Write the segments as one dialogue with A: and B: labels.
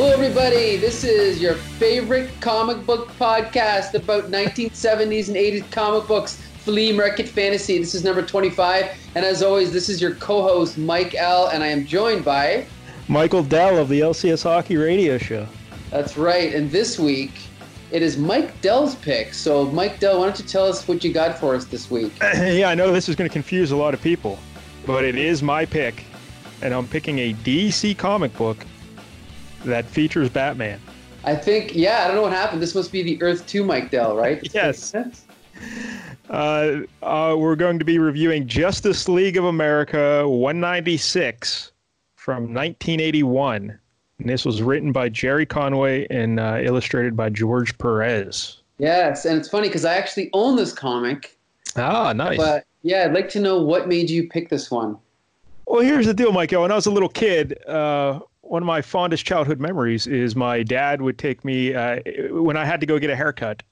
A: Hello, everybody. This is your favorite comic book podcast about 1970s and 80s comic books, flea market fantasy. This is number 25. And as always, this is your co host, Mike L. And I am joined by
B: Michael Dell of the LCS Hockey Radio Show.
A: That's right. And this week, it is Mike Dell's pick. So, Mike Dell, why don't you tell us what you got for us this week?
B: yeah, I know this is going to confuse a lot of people, but it is my pick. And I'm picking a DC comic book that features Batman.
A: I think, yeah, I don't know what happened. This must be the Earth 2 Mike Dell, right?
B: yes. Uh, uh, we're going to be reviewing Justice League of America 196 from 1981. And this was written by Gerry Conway and uh, illustrated by George Perez.
A: Yes, and it's funny because I actually own this comic.
B: Ah, nice.
A: But yeah, I'd like to know what made you pick this one.
B: Well, here's the deal, Michael. When I was a little kid, uh, one of my fondest childhood memories is my dad would take me uh, when I had to go get a haircut.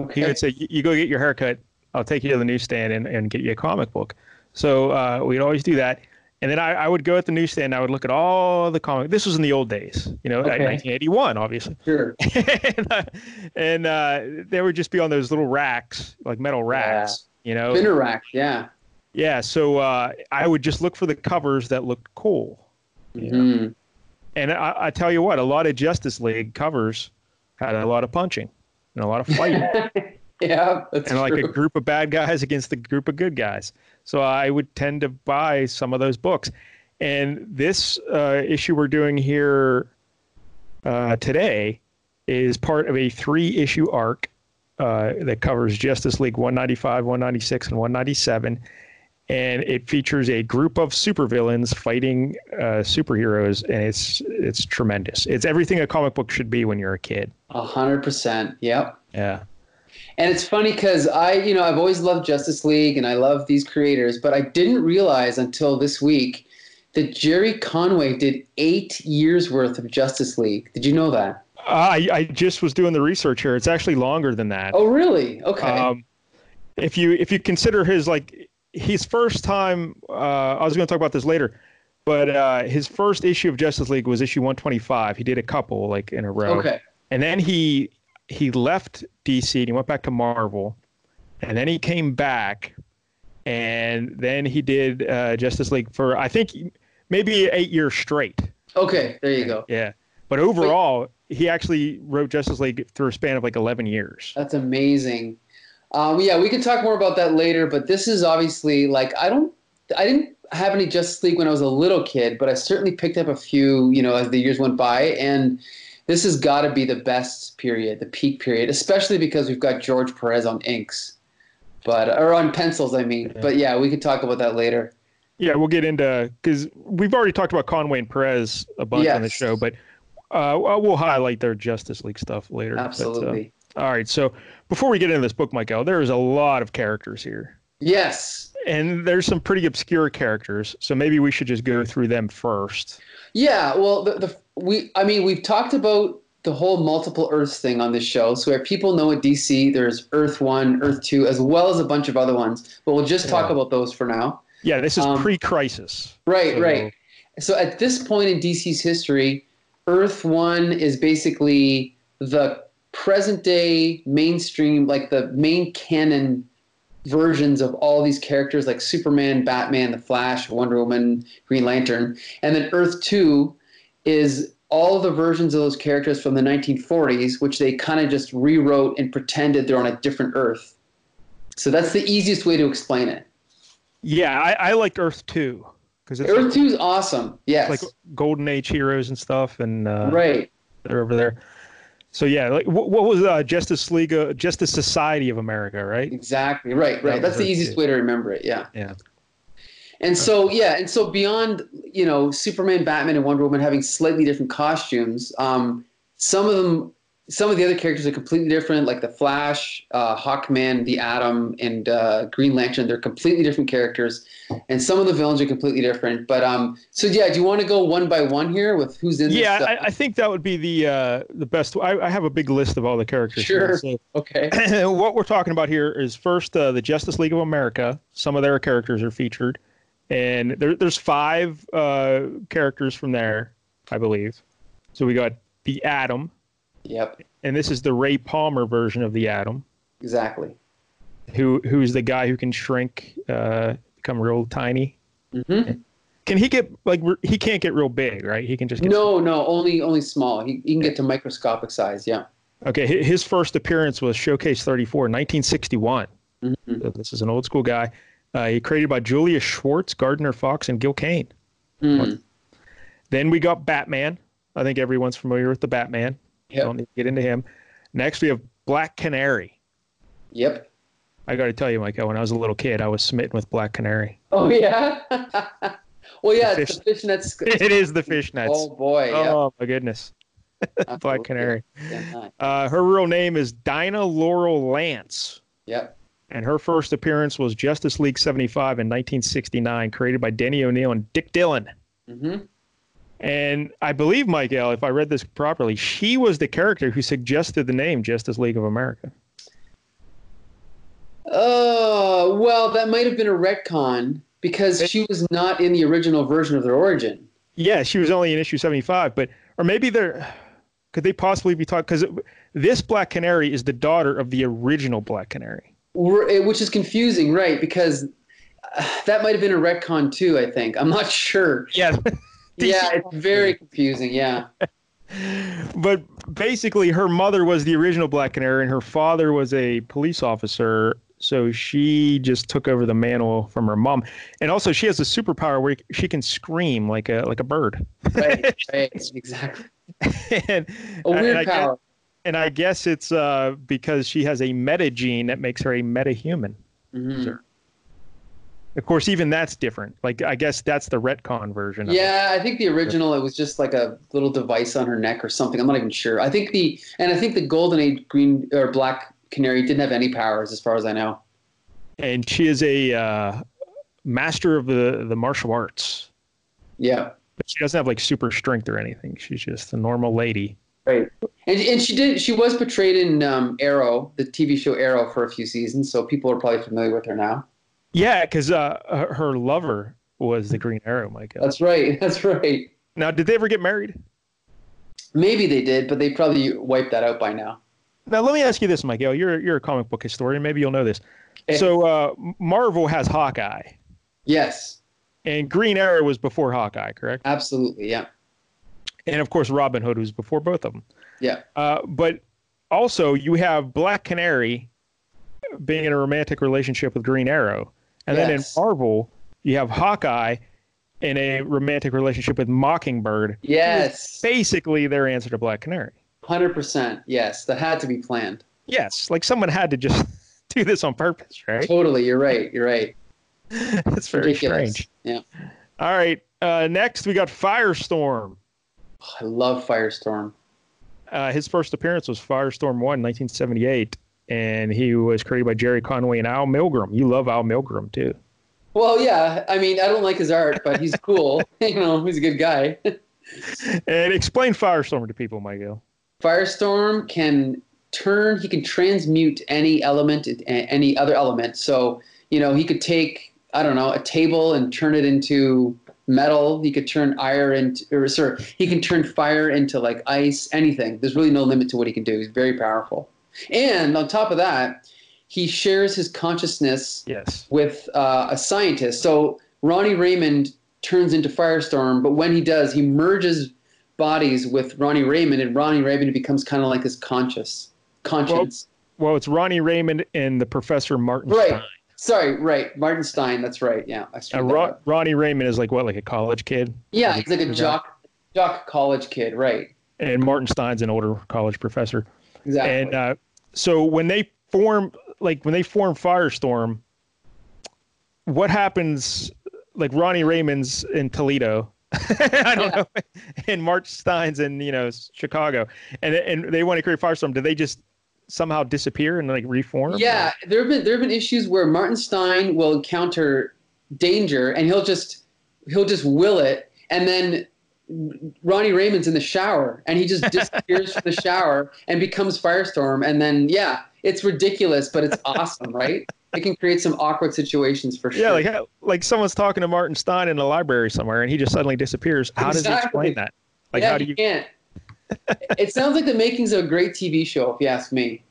B: Okay. He would say, "You go get your haircut. I'll take you to the newsstand and, and get you a comic book." So uh, we'd always do that. And then I, I, would go at the newsstand. I would look at all the comics. This was in the old days, you know, okay. 1981, obviously.
A: Sure.
B: and uh, and uh, they would just be on those little racks, like metal racks, yeah. you know.
A: Spinner rack, yeah.
B: Yeah. So uh, I would just look for the covers that looked cool.
A: Mm-hmm.
B: And I, I, tell you what, a lot of Justice League covers had a lot of punching and a lot of fighting.
A: yeah,
B: and true. like a group of bad guys against a group of good guys. So I would tend to buy some of those books. And this uh, issue we're doing here uh, today is part of a three issue arc uh, that covers Justice League 195, 196, and 197 and it features a group of supervillains fighting uh, superheroes, and it's it's tremendous. It's everything a comic book should be when you're a kid.
A: A hundred percent. Yep.
B: Yeah.
A: And it's funny because I, you know, I've always loved Justice League and I love these creators, but I didn't realize until this week that Gerry Conway did eight years worth of Justice League. Did you know that?
B: I, I just was doing the research here. It's actually longer than that.
A: Oh, really? Okay. Um,
B: if you if you consider his like his first time, uh, I was going to talk about this later, but uh, his first issue of Justice League was issue 125. He did a couple like in a row.
A: Okay.
B: And then he he left DC and he went back to Marvel, and then he came back, and then he did uh, Justice League for I think maybe eight years straight.
A: Okay, there you go.
B: Yeah, but overall, Wait. he actually wrote Justice League through a span of like 11 years.
A: That's amazing. Um, yeah, we can talk more about that later, but this is obviously like I don't, I didn't have any Justice League when I was a little kid, but I certainly picked up a few, you know, as the years went by, and this has got to be the best period, the peak period, especially because we've got George Perez on inks, but or on pencils, I mean. But yeah, we could talk about that later.
B: Yeah, we'll get into because we've already talked about Conway and Perez a bunch yes. on the show, but uh, we'll highlight their Justice League stuff later.
A: Absolutely.
B: But, uh, all right, so before we get into this book, Michael, there is a lot of characters here.
A: Yes.
B: And there's some pretty obscure characters, so maybe we should just go through them first.
A: Yeah, well, the, the we I mean, we've talked about the whole multiple Earths thing on this show. So where people know at DC, there's Earth One, Earth Two, as well as a bunch of other ones. But we'll just talk yeah. about those for now.
B: Yeah, this is um, pre-crisis.
A: Right, so. right. So at this point in DC's history, Earth One is basically the present day mainstream, like the main canon versions of all these characters like Superman, Batman, The Flash, Wonder Woman, Green Lantern. And then Earth 2 is all the versions of those characters from the 1940s, which they kind of just rewrote and pretended they're on a different Earth. So that's the easiest way to explain it.
B: Yeah, I, I liked Earth 2.
A: because Earth like, 2 is awesome. Yes.
B: Like Golden Age heroes and stuff. and uh,
A: Right.
B: They're over there. So yeah, like what, what was uh, Justice League, uh, Justice Society of America, right?
A: Exactly. Right. Right. That's the easiest way to remember it. Yeah.
B: Yeah.
A: And so yeah, and so beyond you know Superman, Batman, and Wonder Woman having slightly different costumes, um, some of them some of the other characters are completely different, like the Flash, uh, Hawkman, the Atom, and uh, Green Lantern. They're completely different characters, and some of the villains are completely different. But um, so yeah, do you want to go one by one here with who's in?
B: Yeah, I, I, think that would be the uh, the best. I, I, have a big list of all the characters.
A: Sure. Here, so
B: okay. what we're talking about here is first uh, the Justice League of America. Some of their characters are featured, and there, there's five uh, characters from there, I believe. So we got the Atom,
A: Yep.
B: and this is the Ray Palmer version of the Atom.
A: Exactly.
B: Who who's the guy who can shrink, uh, become real tiny?
A: hmm
B: Can he get like he can't get real big, right? He can just get
A: No, no, only only small. He, he can get to microscopic size. Yeah.
B: Okay, his first appearance was Showcase 34, 1961.
A: Mhm.
B: So this is an old school guy. Uh, he created by Julius Schwartz, Gardner Fox, and Gil Kane.
A: Mm.
B: Then we got Batman. I think everyone's familiar with the Batman.
A: Yep.
B: Don't need to get into him. Next, we have Black Canary.
A: Yep.
B: I got to tell you, Michael, when I was a little kid, I was smitten with Black Canary.
A: Oh yeah. well, yeah,
B: The
A: it's the fishnet. sc-
B: It is the fishnets.
A: Oh boy. Yeah.
B: Oh, my goodness. Black Canary. Uh, her real name is Dinah Laurel Lance.
A: Yep.
B: and her first appearance was Justice League 75 in 1969, created by Denny O'Neil and Dick Dillin.
A: hmm
B: And I believe, Michael, if I read this properly, she was the character who suggested the name Justice League of America.
A: Oh well, that might have been a retcon because she was not in the original version of their origin.
B: Yeah, she was only in issue 75, but or maybe they're could they possibly be talking because this Black Canary is the daughter of the original Black Canary.
A: Eh, Which is confusing, right? Because uh, that might have been a retcon too. I think I'm not sure.
B: Yeah.
A: Yeah, it's very confusing. Yeah.
B: but basically her mother was the original black canary and her father was a police officer so she just took over the mantle from her mom and also she has a superpower where she can scream like a like a bird
A: Right. right. Exactly.
B: and,
A: A weird
B: and I guess,
A: power.
B: and I guess it's uh, because she has a meta gene that makes her a metahuman
A: Mhm.
B: Sure. Of course even that's different like i guess that's the retcon version of it.
A: Yeah, I think the original it was just like a little device on her neck or something. I'm not even sure. I think the and I think the golden age green or black canary didn't have any powers as far as I know.
B: and she is a uh, master of the the martial arts
A: Yeah.
B: but she doesn't have like super strength or anything. She's just a normal lady.
A: Right. And and she did she was portrayed in um, Arrow, the TV show Arrow for a few seasons, so people are probably familiar with her now.
B: Yeah, because uh, her, lover was the Green Arrow, Michael.
A: That's right. That's right.
B: now, did they ever get married?
A: Maybe they did, but they probably wiped that out by now.
B: Now, let me ask you this, Michael. You're you're a comic book historian. Maybe you'll know this.
A: Eh.
B: So, uh, Marvel has Hawkeye,
A: Yes,
B: and Green Arrow was before Hawkeye, correct?
A: absolutely. Yeah.
B: And of course, Robin Hood was before both of them.
A: Yeah.
B: Uh, but also, you have Black Canary being in a romantic relationship with Green Arrow, and then in
A: Yes.
B: Marvel, you have Hawkeye in a romantic relationship with Mockingbird.
A: Yes.
B: Basically, their answer to Black Canary.
A: Hundred percent. Yes, that had to be planned.
B: Yes, like someone had to just do this on purpose, right?
A: Totally. You're right. You're right.
B: That's very
A: Ridiculous.
B: strange.
A: Yeah.
B: All right, uh, next we got Firestorm.
A: I love Firestorm.
B: Uh, his first appearance was Firestorm 1, 1978, and he was created by Gerry Conway and Al Milgrom. You love Al Milgrom, too.
A: Well, yeah. I mean, I don't like his art, but he's cool. you know, he's a good guy.
B: And explain Firestorm to people, Michael.
A: Firestorm can turn. He can transmute any element, any other element. So you know, he could take I don't know a table and turn it into metal. He could turn iron into, or sorry, he can turn fire into like ice. Anything. There's really no limit to what he can do. He's very powerful. And on top of that, he shares his consciousness
B: Yes.
A: with uh, a scientist. So Ronnie Raymond turns into Firestorm, but when he does, he merges bodies with Ronnie Raymond, and Ronnie Raymond becomes kind of like his conscious conscience.
B: Well, it's Ronnie Raymond and the Professor Martin
A: right.
B: Stein.
A: Sorry, right. Martin Stein. That's right. Yeah. I
B: Uh, Ro- Ronnie Raymond is like what, like a college kid?
A: yeah, he's like a jock, jock college kid. Right.
B: And Martin Stein's an older college professor.
A: Exactly.
B: And uh, so when they form, like when they form Firestorm, what happens? Like Ronnie Raymond's in Toledo. I don't know. And Mark Stein's in you know Chicago, and and they want to create Firestorm. Do they just somehow disappear and like reform?
A: Yeah, there have been there have been issues where Martin Stein will encounter danger and he'll just he'll just will it, and then Ronnie Raymond's in the shower and he just disappears from the shower and becomes Firestorm, and then yeah, it's ridiculous, but it's awesome, right? It can create some awkward situations for sure.
B: Yeah, like how, like someone's talking to Martin Stein in the library somewhere, and he just suddenly disappears. How does he explain that? Like
A: yeah,
B: how do you?
A: can't. it sounds like the makings of a great TV show, if you ask me.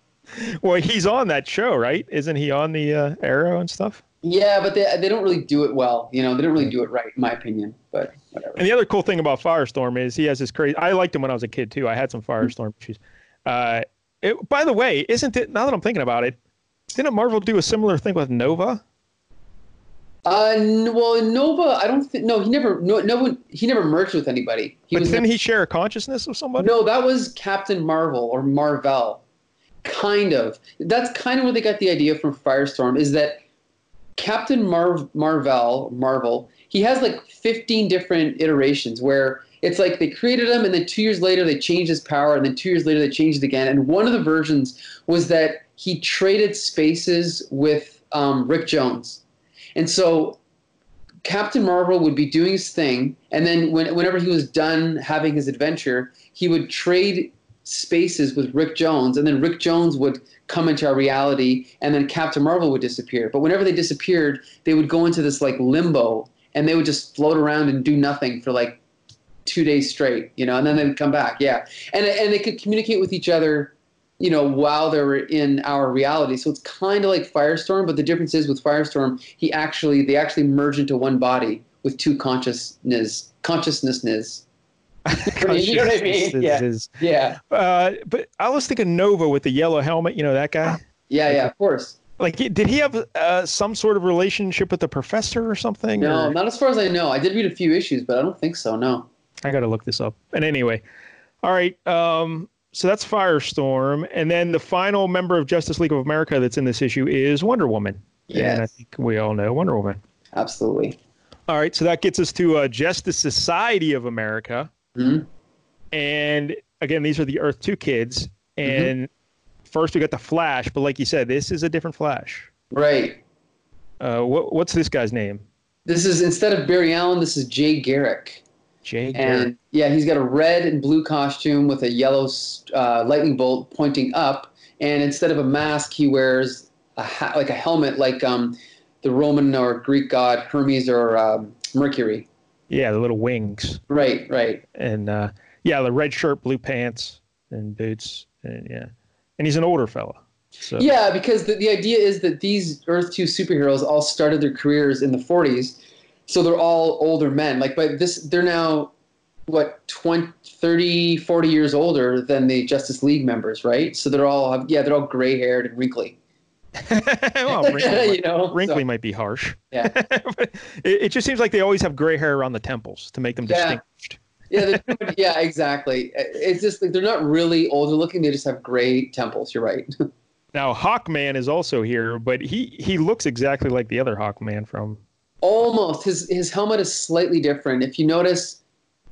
B: Well, he's on that show, right? Isn't he on the uh, Arrow and stuff?
A: Yeah, but they they don't really do it well. You know, they don't really do it right, in my opinion. But whatever.
B: And the other cool thing about Firestorm is he has this crazy. I liked him when I was a kid too. I had some Firestorm issues. Uh, it, by the way, isn't it? Now that I'm thinking about it, didn't Marvel do a similar thing with Nova?
A: Uh, well, Nova, I don't think. No, he never. No, no, he never merged with anybody. He
B: But
A: was
B: didn't
A: never-
B: he share a consciousness with somebody?
A: No, that was Captain Marvel or Marvel. Kind of. That's kind of where they got the idea from Firestorm is that Captain Mar- Marvel, Marvel, he has like 15 different iterations where it's like they created him and then 2 years later they changed his power and then 2 years later they changed it again and one of the versions was that he traded spaces with um, Rick Jones. And so Captain Marvel would be doing his thing, and then when, whenever he was done having his adventure, he would trade spaces with Rick Jones, and then Rick Jones would come into our reality, and then Captain Marvel would disappear. But whenever they disappeared, they would go into this like limbo, and they would just float around and do nothing for like two days straight, you know, and then they'd come back. Yeah, and and they could communicate with each other you know, while they were in our reality. So it's kind of like Firestorm, but the difference is with Firestorm, he actually they actually merge into one body with two consciousness consciousnesses. you know what I mean? Yeah.
B: Consciousness.
A: Yeah,
B: Uh, but I was thinking Nova with the yellow helmet. You know that guy.
A: yeah, yeah. Of course.
B: Like, did he have uh, some sort of relationship with the professor or something?
A: No,
B: or-
A: not as far as I know. I did read a few issues, but I don't think so. No.
B: I got to look this up. And anyway, all right. Um, so that's Firestorm, and then the final member of Justice League of America that's in this issue is Wonder Woman. And I think we all know Wonder Woman.
A: Absolutely.
B: All right, so that gets us to uh, Justice Society of America,
A: Mhm.
B: and again, these are the Earth Two kids.
A: Mm-hmm.
B: And first we got the Flash, but like you said, this is a different Flash.
A: Right.
B: Uh, what, what's this guy's name?
A: This is instead of Barry Allen, this is Jay Garrick.
B: Jay Garrick.
A: And yeah, he's got a red and blue costume with a yellow uh, lightning bolt pointing up. And instead of a mask, he wears a ha- like a helmet, like um, the Roman or Greek god Hermes or um, Mercury.
B: Yeah, the little wings.
A: Right, right.
B: and uh, yeah, the red shirt, blue pants, and boots, and yeah, and he's an older fella. So
A: Yeah, because the, the idea is that these Earth 2 superheroes all started their careers in the 40s. So they're all older men. Like, but this, they're now, what, 20, 30, 40 years older than the Justice League members, right? So they're all, yeah, they're all gray haired and wrinkly.
B: well, wrinkly,
A: you know?
B: wrinkly
A: So,
B: might be harsh.
A: Yeah.
B: it, it just seems like they always have gray hair around the temples to make them
A: Yeah.
B: distinguished.
A: yeah, they're pretty much- yeah, exactly. It's just like they're not really older looking. They just have gray temples. You're right.
B: Now Hawkman is also here, but he he looks exactly like the other Hawkman from.
A: Almost. His his helmet is slightly different. If you notice,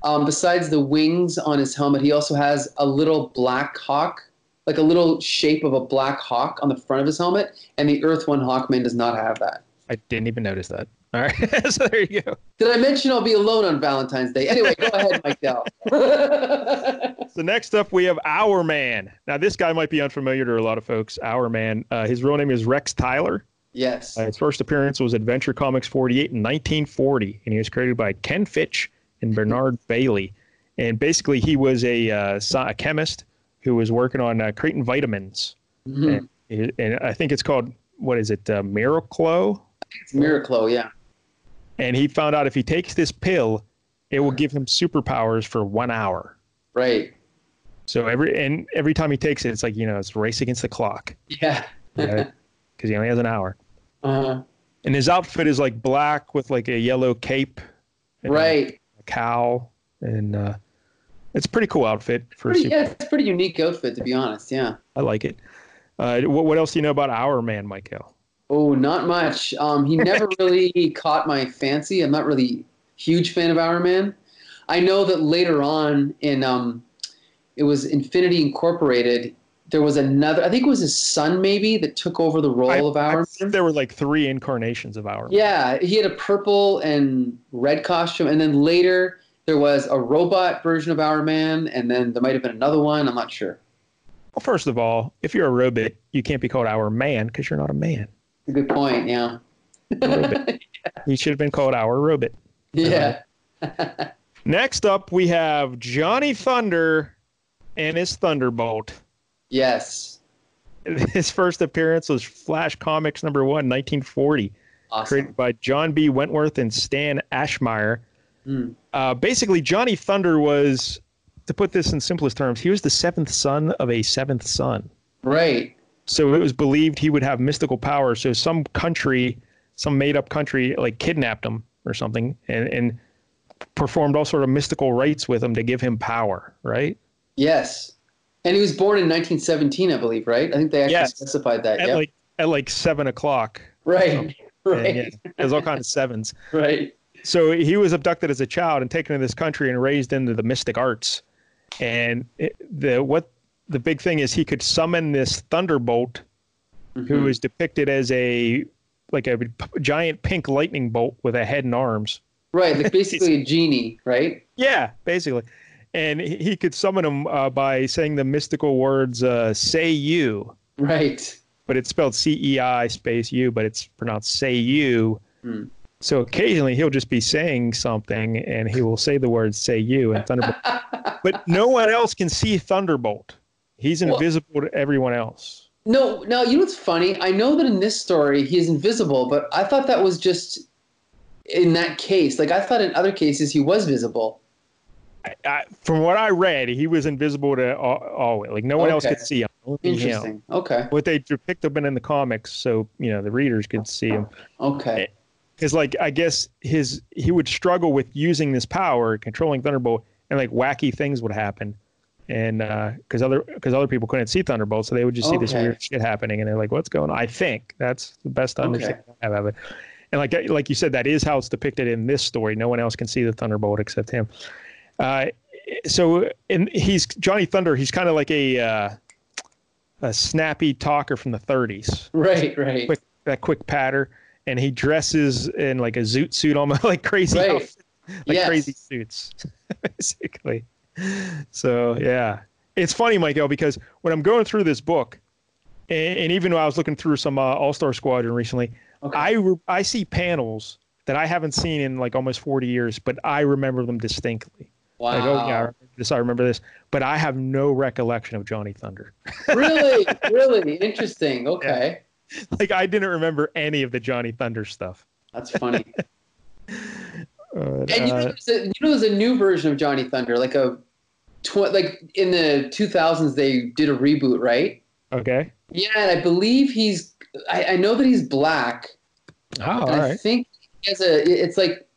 A: um, besides the wings on his helmet, he also has a little black hawk, like a little shape of a black hawk on the front of his helmet. And the Earth One Hawkman does not have that.
B: I didn't even notice that. All right, so there you go.
A: Did I mention I'll be alone on Valentine's Day? Anyway, go ahead, Mike Dell.
B: So next up, we have Hourman. Now, this guy might be unfamiliar to a lot of folks. Hourman. Uh, his real name is Rex Tyler.
A: yes.
B: Uh, his first appearance was Adventure Comics 48 in 1940, and he was created by Ken Fitch and Bernard Bailey. And basically, he was a, uh, a chemist who was working on uh, creating vitamins.
A: Mhm.
B: And, and I think it's called, what is it, uh, Miraclo?
A: It's Miraclo, yeah.
B: And he found out if he takes this pill, it will give him superpowers for one hour.
A: Right.
B: So every and every time he takes it, it's like you know, it's race against the clock
A: Yeah.
B: because he only has an hour.
A: Uh-huh.
B: And his outfit is like black with like a yellow cape,
A: right.
B: A cowl, and uh, it's a pretty cool outfit for. A
A: Pretty, yeah, it's a pretty unique outfit, to be honest. Yeah.
B: I like it. Uh, what, what else do you know about Hourman, Michael?
A: Oh, not much. Um, he never really caught my fancy. I'm not really a huge fan of Hourman. I know that later on in um, it was Infinity Incorporated. There was another. I think it was his son, maybe, that took over the role
B: I-
A: of Our
B: I
A: Man.
B: think there were like three incarnations of our. Man.
A: Yeah, he had a purple and red costume, and then later there was a robot version of Hourman, and then there might have been another one. I'm not sure.
B: Well, first of all, if you're a robot, you can't be called our man because you're not a man.
A: A good point. Yeah.
B: Robot. He should have been called our robot.
A: yeah.
B: Next up, we have Johnny Thunder and his Thunderbolt.
A: Yes.
B: His first appearance was Flash Comics number one, 1940,
A: Awesome.
B: created by John B. Wentworth and Stan Aschmeier.
A: Mm.
B: Uh, basically, Johnny Thunder was, to put this in simplest terms, he was the seventh son of a seventh son.
A: Right.
B: So it was believed he would have mystical power. So some country, some made up country, like kidnapped him or something and, and performed all sort of mystical rites with him to give him power, right?
A: Yes. And he was born in 1917, I believe, right? I think they actually
B: Yes.
A: specified that.
B: At
A: Yeah.
B: like at like seven o'clock.
A: right. Right.
B: yeah, there's all kinds of sevens.
A: Right.
B: So he was abducted as a child and taken to this country and raised into the mystic arts. And it, the what the big thing is he could summon this thunderbolt who
A: Mhm.
B: is depicted as a like a p- giant pink lightning bolt with a head and arms.
A: Right. Like basically a genie, right?
B: Yeah, basically. And he could summon him uh, by saying the mystical words uh, "say you,"
A: Right.
B: but it's spelled C E I space U, but it's pronounced "say you."
A: Hmm.
B: So occasionally he'll just be saying something, and he will say the words "say you" and Thunderbolt. but no one else can see Thunderbolt. He's
A: Well-
B: invisible to everyone else.
A: No, no, you know what's funny? I know that in this story he is invisible, but I thought that was just in that case. Like I thought in other cases he was visible.
B: I, I, from what I read, he was invisible to all, all like no one else could see him. Only him.
A: Interesting. Okay.
B: What they depict him in the comics, so you know the readers could see him.
A: Okay.
B: Is like I guess his he would struggle with using this power, controlling Thunderbolt, and like wacky things would happen, and because other because other people couldn't see Thunderbolt, so they would just see this weird shit happening, and they're like, "What's going on?" I think that's the best understanding I have of it. And like like you said, that is how it's depicted in this story. No one else can see the Thunderbolt except him. Uh, so and he's Johnny Thunder. He's kind of like a uh, a snappy talker from the 30s
A: Right, right.
B: quick that quick patter and he dresses in like a zoot suit almost like crazy
A: Right.
B: outfits, like
A: Yes.
B: crazy suits basically so yeah it's funny michael because when i'm going through this book and, and even when i was looking through some uh, all-star squadron recently
A: Okay.
B: i re- i see panels that i haven't seen in like almost 40 years but i remember them distinctly
A: wow.
B: like oh yeah I remember this i remember this but i have no recollection of johnny thunder
A: really, really interesting. Okay.
B: like i didn't remember any of the johnny thunder stuff
A: That's funny.
B: Uh,
A: And you know,
B: uh,
A: there's a, you know, there's a new version of Johnny Thunder, like a, tw- like in the 2000s they did a reboot, right?
B: okay
A: Yeah, and I believe he's. I, I know that he's black.
B: oh
A: and
B: all
A: I
B: right
A: think he has a. It's like,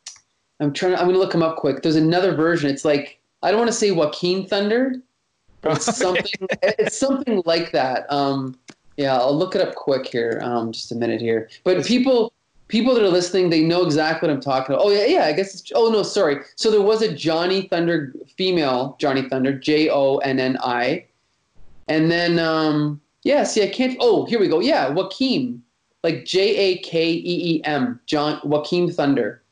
A: I'm trying. I'm gonna look him up quick. There's another version. It's like I don't want to say Jakeem Thunder. It's
B: Okay.
A: something. It's something like that. Um, yeah, I'll look it up quick here. Um, just a minute here. But people, people that are listening, they know exactly what I'm talking about. Oh yeah, yeah. I guess. It's, oh no, sorry. So there was a Johnny Thunder female Johnny Thunder, J O N N I, and then um, yeah. See, I can't. Oh, here we go. Yeah, Jakeem, like J A K E E M, John Jakeem Thunder.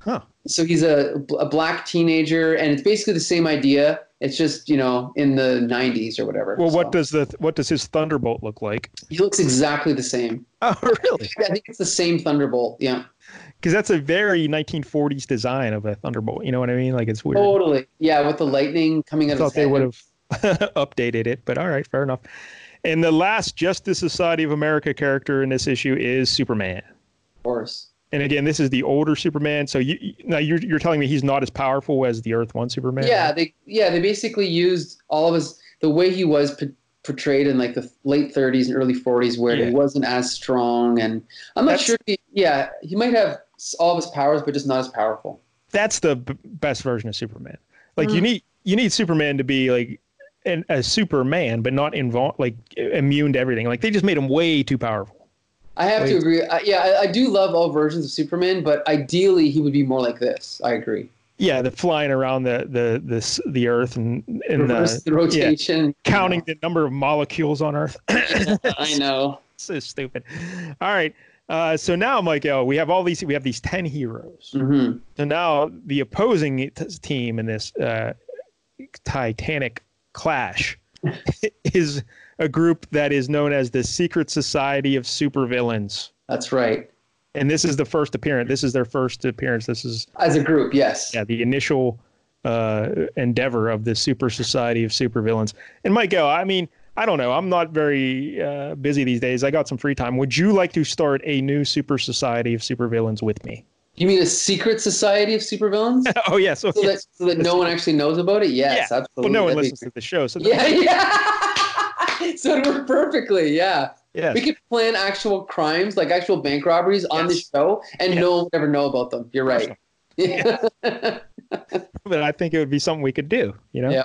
B: Huh.
A: So he's a, a black teenager, and it's basically the same idea. It's just you know in the '90s or whatever.
B: Well,
A: So
B: what does the what does his thunderbolt look like?
A: he looks exactly the same?
B: Oh, really?
A: I think it's the same Thunderbolt. Yeah,
B: Because that's a very 1940s design of a thunderbolt. You know what I mean? Like it's weird.
A: totally. Yeah, with the lightning coming
B: I
A: out of
B: thought they would have updated it, but all right, fair enough. And the last Justice Society of America character in this issue is Superman.
A: Of course.
B: And again, this is the older Superman. So you you- now you're you're telling me he's not as powerful as the Earth One Superman?
A: Yeah, they yeah they basically used all of his the way he was p- portrayed in like the late 30s and early 40s, where
B: Yeah.
A: he wasn't as strong, and I'm not
B: That's-
A: sure. If he, yeah, he might have all of his powers, but just not as powerful.
B: that's the b- best version of Superman. Like you
A: Mm.
B: need you need Superman to be like an, a Superman, but not invol- like immune to everything. Like they just made him way too powerful.
A: I have to agree. I, yeah, I, I do love all versions of Superman, but ideally he would be more like this. I agree.
B: Yeah, the flying around the the the the Earth and and
A: Reverse
B: uh,
A: the rotation.
B: counting the number of molecules on Earth.
A: I know.
B: so stupid. All right. Uh, so now, Michael, we have all these. We have these ten heroes.
A: hmm
B: So now the opposing t- team in this uh, Titanic clash is a group that is known as the Secret Society of Supervillains.
A: That's right.
B: And this is the first appearance. This is their first appearance. This is
A: As a group, yes.
B: yeah the initial uh, endeavor of the super society of supervillains. And Michael, I mean, I don't know. I'm not very uh, busy these days. I got some free time. Would you like to start a new super society of supervillains with me?
A: You mean a secret society of supervillains?
B: oh yes,
A: so, that, so that no one actually knows about it. Yes, yeah. absolutely.
B: Well, no one That'd listens be... to the show, so
A: yeah, yeah. so it worked perfectly. Yeah.
B: Yeah.
A: We could plan actual crimes, like actual bank robberies, on yes. the show, and yes. no one would ever know about them. You're right.
B: Yeah. but I think it would be something we could do. You know.
A: Yeah.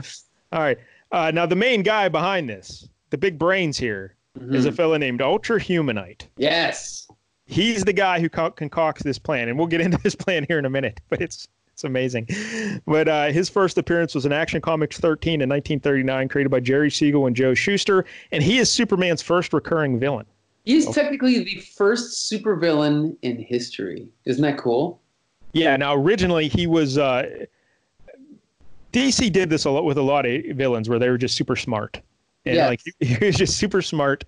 B: All right. Uh, now the main guy behind this, the big brains here, mm-hmm. is a fella named Ultra Humanite.
A: Yes.
B: He's the guy who co- concocts this plan, and we'll get into this plan here in a minute. But it's it's amazing. But uh, his first appearance was in Action Comics 13 in 1939, created by Jerry Siegel and Joe Shuster, and he is Superman's first recurring villain.
A: He's okay. technically the first supervillain in history. Isn't that cool?
B: Yeah. Now, originally he was. Uh, DC did this a lot with a lot of villains where they were just super smart. And yes. like he, he was just super smart,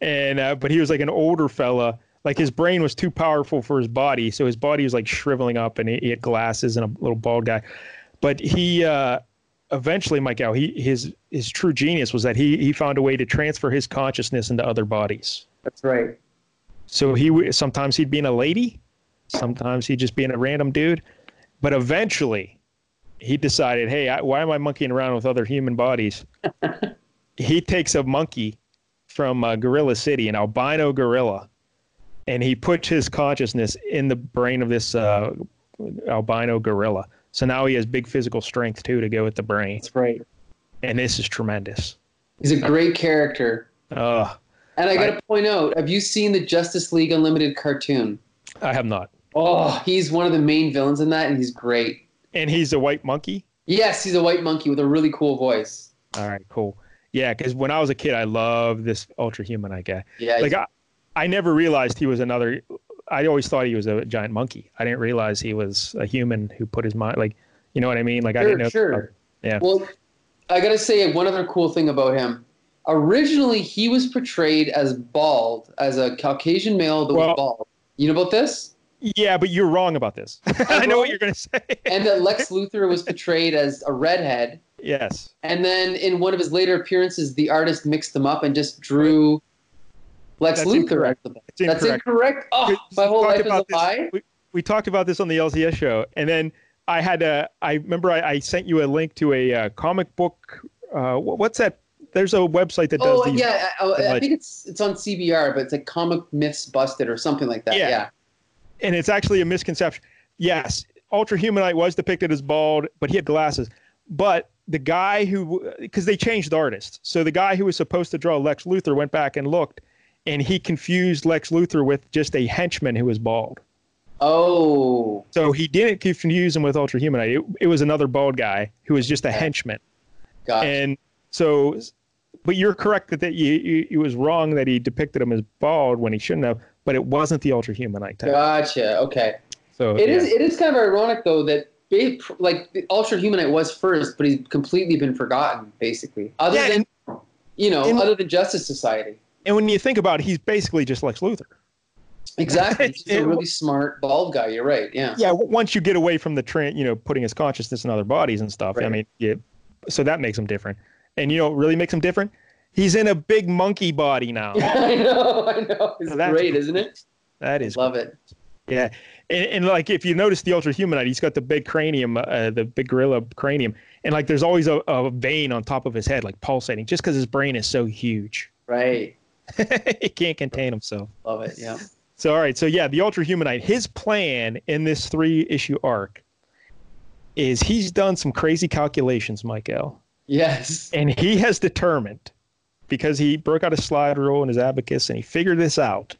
B: and uh, but he was like an older fella like his brain was too powerful for his body, so his body was like shriveling up, and he, he had glasses and a little bald guy. But he uh, eventually, Mike Al, he his his true genius was that he he found a way to transfer his consciousness into other bodies.
A: That's right.
B: So he sometimes he'd be in a lady, sometimes he'd just be in a random dude, but eventually he decided, hey, I, why am I monkeying around with other human bodies? he takes a monkey from uh, Gorilla City, an albino gorilla, and he puts his consciousness in the brain of this uh, albino gorilla. So now he has big physical strength too to go with the brain.
A: That's right.
B: And this is tremendous.
A: He's a great character.
B: Uh,
A: and I got to point out, have you seen the Justice League Unlimited cartoon?
B: I have not.
A: Oh, he's one of the main villains in that, and he's great.
B: And he's a white monkey.
A: Yes, he's a white monkey with a really cool voice.
B: All right, cool. Yeah, because when I was a kid, I loved this Ultra Human I guess.
A: Yeah,
B: like I, I never realized he was another. I always thought he was a giant monkey. I didn't realize he was a human who put his mind like, you know what I mean? Like
A: sure,
B: I didn't know.
A: Sure.
B: yeah.
A: Well, I gotta say one other cool thing about him. Originally, he was portrayed as bald, as a Caucasian male that well, was bald. You know about this?
B: Yeah, but you're wrong about this. I know what you're going to say.
A: and that Lex Luthor was portrayed as a redhead.
B: Yes.
A: And then in one of his later appearances, the artist mixed them up and just drew Lex That's Luthor. Incorrect. That's incorrect. That's incorrect. Oh, my whole life is a lie.
B: We, we, talked about this on the LCS show, and then I had a. I remember I, I sent you a link to a uh, comic book. Uh, what's that? There's a website that does.
A: Oh these, yeah, I, I think it's it's on CBR, but it's like Comic Myths Busted or something like that. Yeah. yeah.
B: And it's actually a misconception. Yes, Ultra Humanite was depicted as bald, but he had glasses. But the guy who, because they changed the artist, so the guy who was supposed to draw Lex Luthor went back and looked, and he confused Lex Luthor with just a henchman who was bald.
A: Oh.
B: So he didn't confuse him with Ultra Humanite. It, it was another bald guy who was just a henchman.
A: Gotcha.
B: And so, but you're correct that, that you, you, it was wrong that he depicted him as bald when he shouldn't have, but it wasn't the Ultra Humanite type.
A: Gotcha. Okay.
B: So
A: it yeah. is. It is kind of ironic though that like the Ultra Humanite was first, but he's completely been forgotten basically. Other yeah, than and, you know, other than Justice Society.
B: And when you think about it, he's basically just Lex Luthor.
A: Exactly. He's a really smart bald guy. You're right. Yeah.
B: Yeah. Once you get away from the train, you know, putting his consciousness in other bodies and stuff. Right. I mean, yeah. So that makes him different. And you know, really makes him different. He's in a big monkey body now.
A: I know. I know. It's so great, isn't it?
B: That is.
A: Love cool. it.
B: Yeah. And, and, like if you notice the ultra humanite, he's got the big cranium, uh, the big gorilla cranium, and like there's always a, a vein on top of his head, like pulsating, just because his brain is so huge.
A: Right.
B: he can't contain himself.
A: Love it. Yeah.
B: So all right. So yeah, the Ultra Humanite. His plan in this three issue arc is he's done some crazy calculations, Michael.
A: Yes.
B: And he has determined, because he broke out a slide rule in his abacus and he figured this out,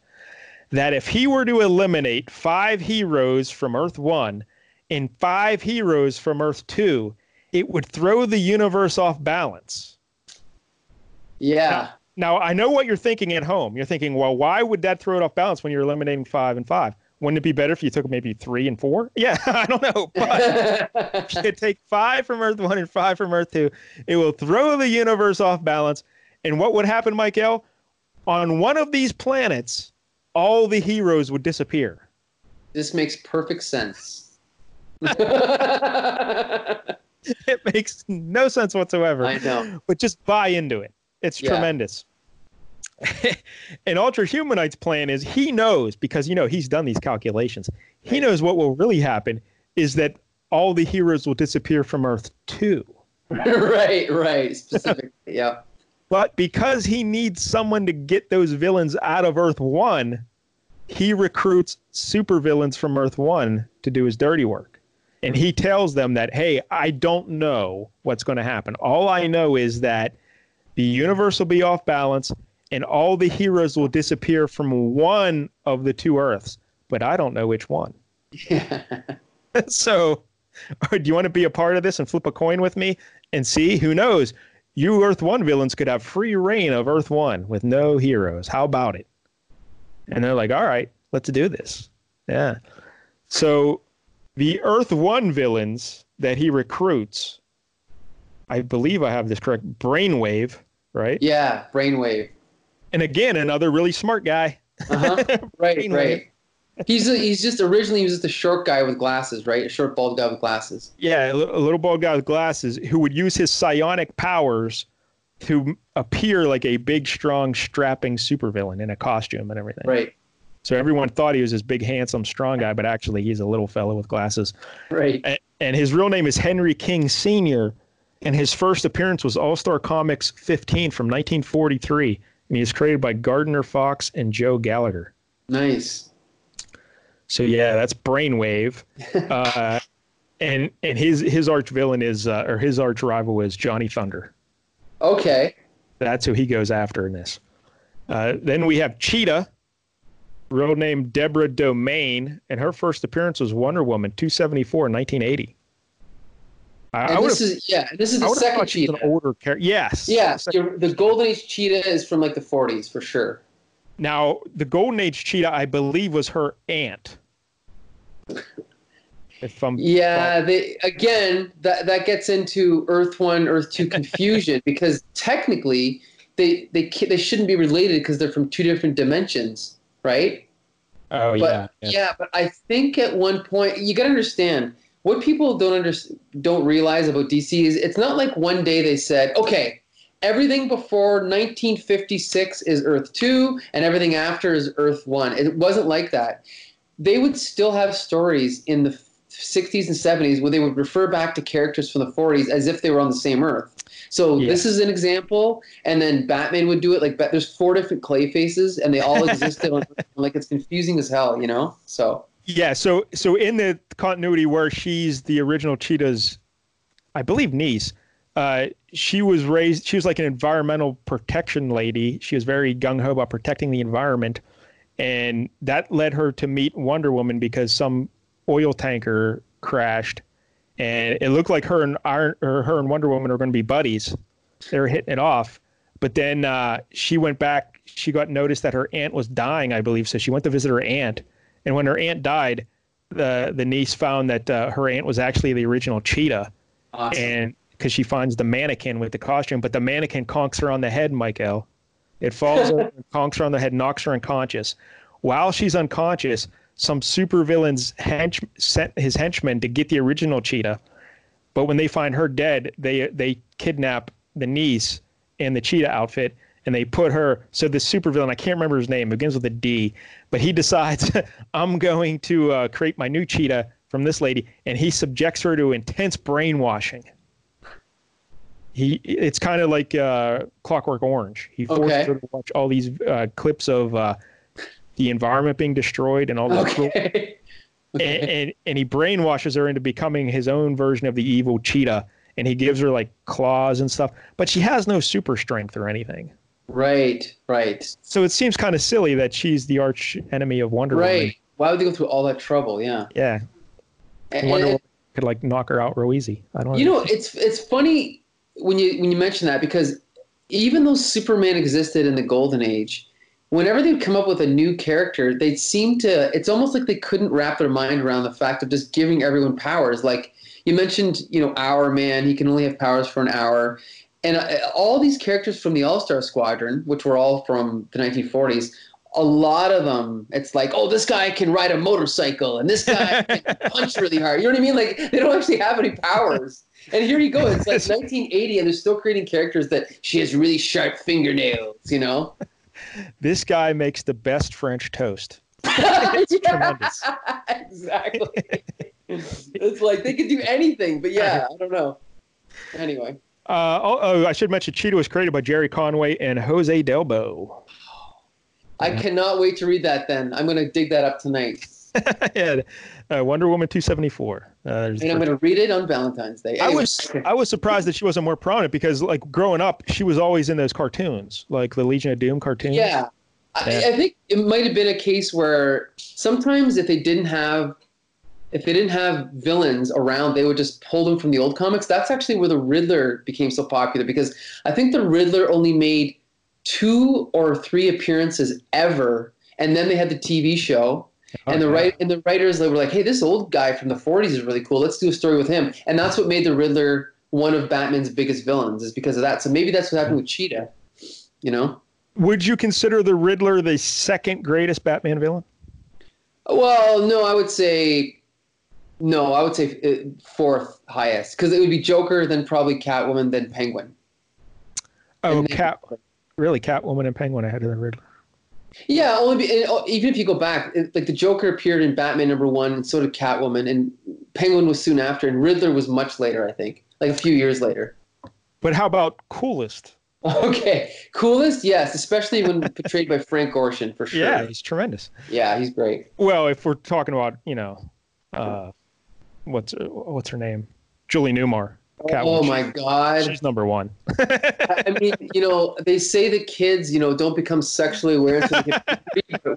B: that if he were to eliminate five heroes from Earth One and five heroes from Earth Two, it would throw the universe off balance.
A: Yeah.
B: Now, I know what you're thinking at home. You're thinking, well, why would that throw it off balance when you're eliminating five and five? Wouldn't it be better if you took maybe three and four? Yeah, I don't know. But if you take five from Earth one and five from Earth two, it will throw the universe off balance. And what would happen, Michael? On one of these planets, all the heroes would disappear.
A: This makes perfect sense.
B: It makes no sense whatsoever.
A: I know.
B: But just buy into it. It's
A: Yeah.
B: tremendous. And Ultra Humanite's plan is he knows because you know he's done these calculations. He knows what will really happen is that all the heroes will disappear from Earth too.
A: right, right. Specifically, yeah.
B: But because he needs someone to get those villains out of Earth 1, he recruits supervillains from Earth 1 to do his dirty work. And he tells them that, hey, I don't know what's going to happen. All I know is that the universe will be off balance and all the heroes will disappear from one of the two Earths, but I don't know which one.
A: Yeah.
B: so, do you want to be a part of this and flip a coin with me and see? Who knows? You Earth One villains could have free reign of Earth One with no heroes. How about it? And they're like, all right, let's do this. Yeah. So, the Earth One villains that he recruits, I believe I have this correct, Brainwave, right?
A: yeah, brainwave.
B: And again, another really smart guy.
A: Uh-huh. Right, right. He's a, he's just originally he was just a short guy with glasses, right? A short bald guy with glasses.
B: Yeah, a little bald guy with glasses who would use his psionic powers to appear like a big, strong, strapping supervillain in a costume and everything.
A: Right,
B: So everyone thought he was this big, handsome, strong guy, but actually he's a little fellow with glasses.
A: right.
B: A- And his real name is Henry King Sr., and his first appearance was All Star Comics 15 from 1943, and he was created by Gardner Fox and Joe Gallagher.
A: Nice.
B: So yeah, that's Brainwave, uh, and and his his arch villain is uh, or his arch rival is Johnny Thunder.
A: Okay.
B: That's who he goes after in this. Uh, then we have Cheetah, real name Deborah Domaine, and her first appearance was Wonder Woman 274 in 1980. I, I
A: And
B: would
A: this is yeah, this is the second
B: thought she was
A: cheetah.
B: an older character. Yes.
A: Yeah,
B: Sec-
A: the Golden Age cheetah is from like the 40s for sure.
B: Now the Golden Age Cheetah, I believe, was her aunt. If I'm
A: Yeah, they again that that gets into Earth One, Earth Two confusion because technically they they they shouldn't be related because they're from two different dimensions, right?
B: oh
A: But
B: yeah,
A: yeah, but I think at one point you got to understand what people don't under, don't realize about DC is it's not like one day they said, okay, everything before 1956 is Earth 2 and everything after is Earth 1. It wasn't like that. They would still have stories in the 60s and 70s where they would refer back to characters from the 40s as if they were on the same Earth. So
B: Yeah.
A: this is an example, and then Batman would do it like there's four different clay faces, and they all existed on like it's confusing as hell, you know. So
B: Yeah, so so in the continuity where she's the original Cheetah's, I believe niece, uh, she was raised. She was like an environmental protection lady. She was very gung ho about protecting the environment, and that led her to meet Wonder Woman because some oil tanker crashed, and it looked like her and Iron or her and Wonder Woman are going to be buddies. They were hitting it off, but then uh, she went back. She got noticed that her aunt was dying, I believe. So she went to visit her aunt, and when her aunt died, the the niece found that uh, her aunt was actually the original Cheetah,
A: awesome.
B: and because she finds the mannequin with the costume, but the mannequin conks her on the head, Michael. It falls over, and conks her on the head, knocks her unconscious. While she's unconscious, some supervillains hench sent his henchmen to get the original Cheetah, but when they find her dead, they they kidnap the niece in the Cheetah outfit, and they put her. So the supervillain, I can't remember his name, it begins with a D, but he decides, I'm going to uh, create my new Cheetah from this lady, and he subjects her to intense brainwashing. He, it's kind of like uh, Clockwork Orange. He forces
A: Okay.
B: her to watch all these uh, clips of uh, the environment being destroyed and all cruel
A: okay.
B: and, and and he brainwashes her into becoming his own version of the evil cheetah and he gives her like claws and stuff but she has no super strength or anything
A: Right, right,
B: so it seems kind of silly that she's the arch enemy of wonder woman
A: right. Why would they go through all that trouble? Yeah.
B: yeah
A: And-
B: wonder
A: and-
B: woman could like knock her out real easy i don't
A: you know, it's it's funny when you when you mention that because even though Superman existed in the Golden Age, whenever they'd come up with a new character, they'd seem to. It's almost like they couldn't wrap their mind around the fact of just giving everyone powers. Like you mentioned, you know, Hour Man, he can only have powers for an hour. And uh, all these characters from the All Star Squadron, which were all from the 1940s, a lot of them, it's like, oh, this guy can ride a motorcycle and this guy can punch really hard. You know what I mean? Like they don't actually have any powers. and here you go. It's like 1980, and they're still creating characters that she has really sharp fingernails. You know.
B: This guy makes the best French toast.
A: It's tremendous. exactly. it's like they could do anything, but yeah, I don't know. Anyway.
B: Uh, oh, oh, I should mention Cheetah was created by Gerry Conway and Jose Delbo.
A: I cannot wait to read that then. I'm going to dig that up tonight.
B: yeah, uh, Wonder Woman 274. Uh,
A: and I'm going to read it on Valentine's Day.
B: Anyway. I was I was surprised that she wasn't more prominent because like growing up, she was always in those cartoons, like the Legion of Doom cartoons.
A: Yeah. I, I think it might have been a case where sometimes if they didn't have if they didn't have villains around, they would just pull them from the old comics. That's actually where the Riddler became so popular because I think the Riddler only made two or three appearances ever, and then they had the TV show. And the right and the writers they were like, "Hey, this old guy from the '40s is really cool. Let's do a story with him." And that's what made the Riddler one of Batman's biggest villains, is because of that. So maybe that's what happened with Cheetah. You know.
B: Would you consider the Riddler the second greatest Batman villain?
A: Well, no, I would say no. I would say uh, fourth highest because it would be Joker, then probably Catwoman, then Penguin.
B: Oh, Cat, really? Catwoman and Penguin ahead of the Riddler.
A: Yeah, only be, oh, even if you go back, like the Joker appeared in Batman number one, and so did Catwoman, and Penguin was soon after, and Riddler was much later, I think, like a few years later.
B: But how about coolest?
A: Okay, coolest, yes, especially when portrayed by Frank Gorshin for sure.
B: Yeah, he's tremendous.
A: Yeah, he's great.
B: Well, if we're talking about you know, uh, what's what's her name, Julie Newmar.
A: Oh my God,
B: she's number one.
A: I mean, you know, they say that kids, you know, don't become sexually aware. but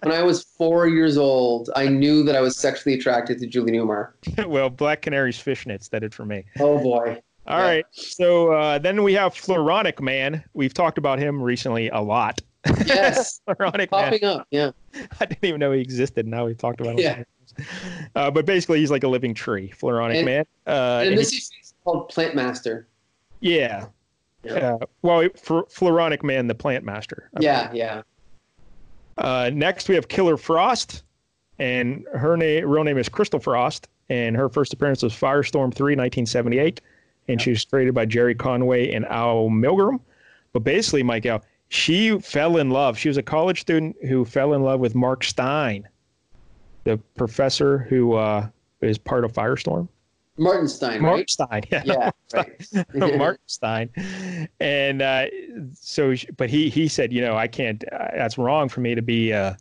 A: when I was four years old, I knew that I was sexually attracted to Julie Newmar.
B: well, Black Canary's fishnets that did for me.
A: Oh boy.
B: All yeah. right. So uh, then we have Floronic Man. We've talked about him recently a lot.
A: Yes. Floronic Popping Man. up. Yeah.
B: I didn't even know he existed. Now we've talked about him. Yeah. Uh, but basically, he's like a living tree, Floronic
A: and,
B: Man.
A: Uh, and, this is called Plant Master.
B: Yeah. Yeah. Uh, well, for Floronic Man, the Plant Master.
A: Yeah, yeah.
B: Uh, next, we have Killer Frost, and her name, real name is Crystal Frost, and her first appearance was Firestorm 3, 1978 and she was created by Gerry Conway and Al Milgrom. But basically, Michael, she fell in love. She was a college student who fell in love with Mark Stein, the professor who uh, is part of Firestorm.
A: Martin Stein,
B: Martin right? Stein, yeah,
A: yeah, right.
B: Mark Stein, and uh, so, but he he said, you know, I can't. Uh, that's wrong for me to be uh,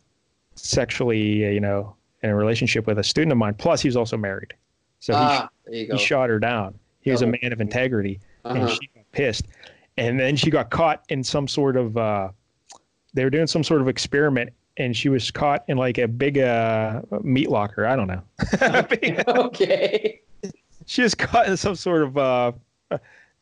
B: sexually, uh, you know, in a relationship with a student of mine. Plus, he was also married, so ah, he, he shot her down. He was a oh. man of integrity, uh-huh. and she got pissed. And then she got caught in some sort of. Uh, they were doing some sort of experiment, and she was caught in like a big uh, meat locker. I don't know.
A: okay.
B: She was caught in some sort of uh,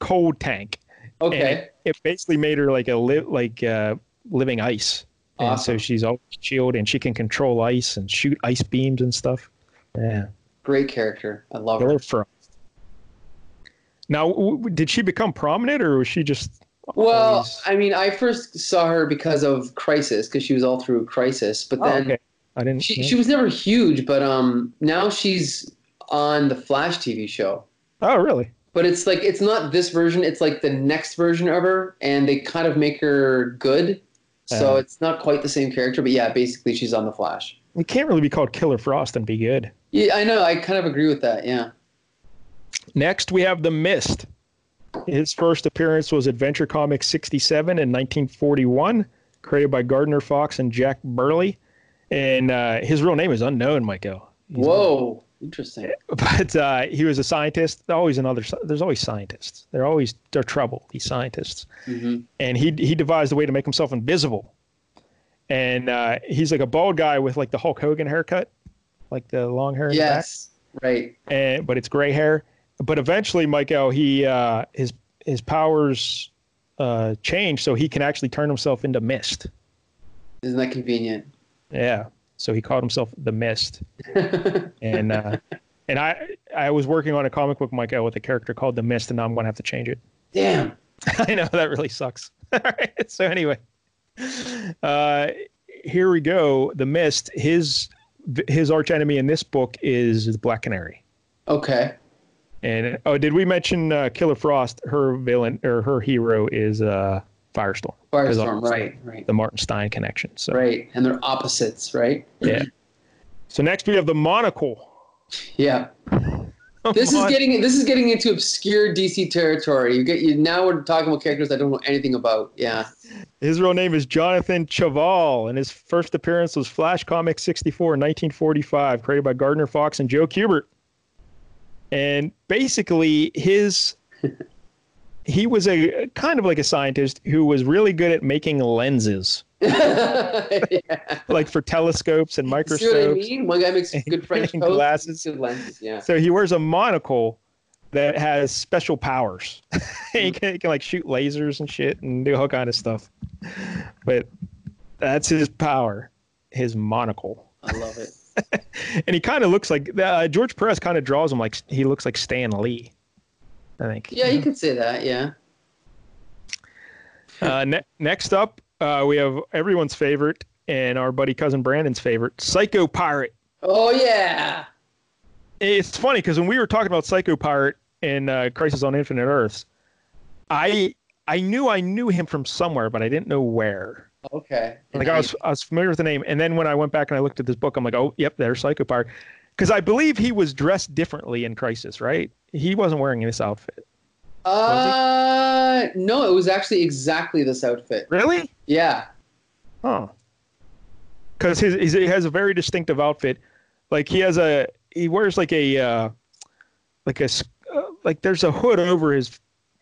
B: cold tank.
A: Okay.
B: It, it, basically made her like a li- like uh, living ice. Awesome. And so she's always chilled, and she can control ice and shoot ice beams and stuff. Yeah.
A: Great character. I love her.
B: Now, w- did she become prominent, or was she just?
A: Well. I mean, I first saw her because of Crisis, because she was all through Crisis. But then oh, okay.
B: I didn't.
A: She, she was never huge, but um, now she's on the Flash TV show.
B: Oh, really?
A: But it's like it's not this version; it's like the next version of her, and they kind of make her good. So uh, it's not quite the same character, but yeah, basically she's on the Flash.
B: It can't really be called Killer Frost and be good.
A: Yeah, I know. I kind of agree with that. Yeah.
B: Next, we have The Mist. His first appearance was Adventure Comics 67 in 1941, created by Gardner Fox and Jack Burnley. And uh, his real name is unknown, Michael.
A: He's Whoa, interesting.
B: But uh, he was a scientist. Always another. There's always scientists. They're always they're trouble. These scientists. Mm-hmm. And he he devised a way to make himself invisible. And uh, he's like a bald guy with like the Hulk Hogan haircut, like the long hair.
A: yes, right.
B: And but it's gray hair but eventually, Michael, he uh, his his powers uh, change, so he can actually turn himself into mist.
A: Isn't that convenient?
B: Yeah. So he called himself the Mist, and uh, and I I was working on a comic book, Michael, with a character called the Mist, and now I'm going to have to change it.
A: Damn.
B: I know that really sucks. so anyway, uh, here we go. The Mist. His his arch enemy in this book is the Black Canary.
A: Okay
B: And oh, did we mention uh, Killer Frost? Her villain or her hero is uh, Firestorm.
A: Firestorm, right, right.
B: The Martin Stein connection. So
A: right, and they're opposites, right?
B: Yeah. so next we have the Monocle.
A: Yeah. This is getting this is getting into obscure DC territory. You get you now we're talking about characters I don't know anything about. Yeah.
B: His real name is Jonathan Cheval, and his first appearance was Flash Comics 64 in 1945, created by Gardner Fox and Joe Kubert. And basically, his he was a kind of like a scientist who was really good at making lenses. yeah. Like for telescopes and microscopes. See what I
A: mean? One guy makes good French coats, glasses, good lenses. Yeah.
B: So he wears a monocle that has special powers. he, can, he can like shoot lasers and shit and do all kind of stuff. But that's his power, his monocle.
A: I love it.
B: and he kind of looks like uh, George Perez. Kind of draws him like he looks like Stan Lee. I think.
A: Yeah, you could say that. Yeah.
B: uh, ne- next up, uh, we have everyone's favorite and our buddy cousin Brandon's favorite, Psycho Pirate.
A: Oh yeah.
B: It's funny because when we were talking about Psycho Pirate in uh, Crisis on Infinite Earths, I I knew I knew him from somewhere, but I didn't know where.
A: Okay.
B: Like I was I was familiar with the name, and then when I went back and I looked at this book, I'm like, oh, yep, there's Psycho Pirate, because I believe he was dressed differently in Crisis, right? He wasn't wearing this outfit.
A: Uh, no, it was actually exactly this outfit.
B: Really?
A: Yeah.
B: Oh. Because his, he has a very distinctive outfit. Like he has a he wears like a uh, like a uh, like there's a hood over his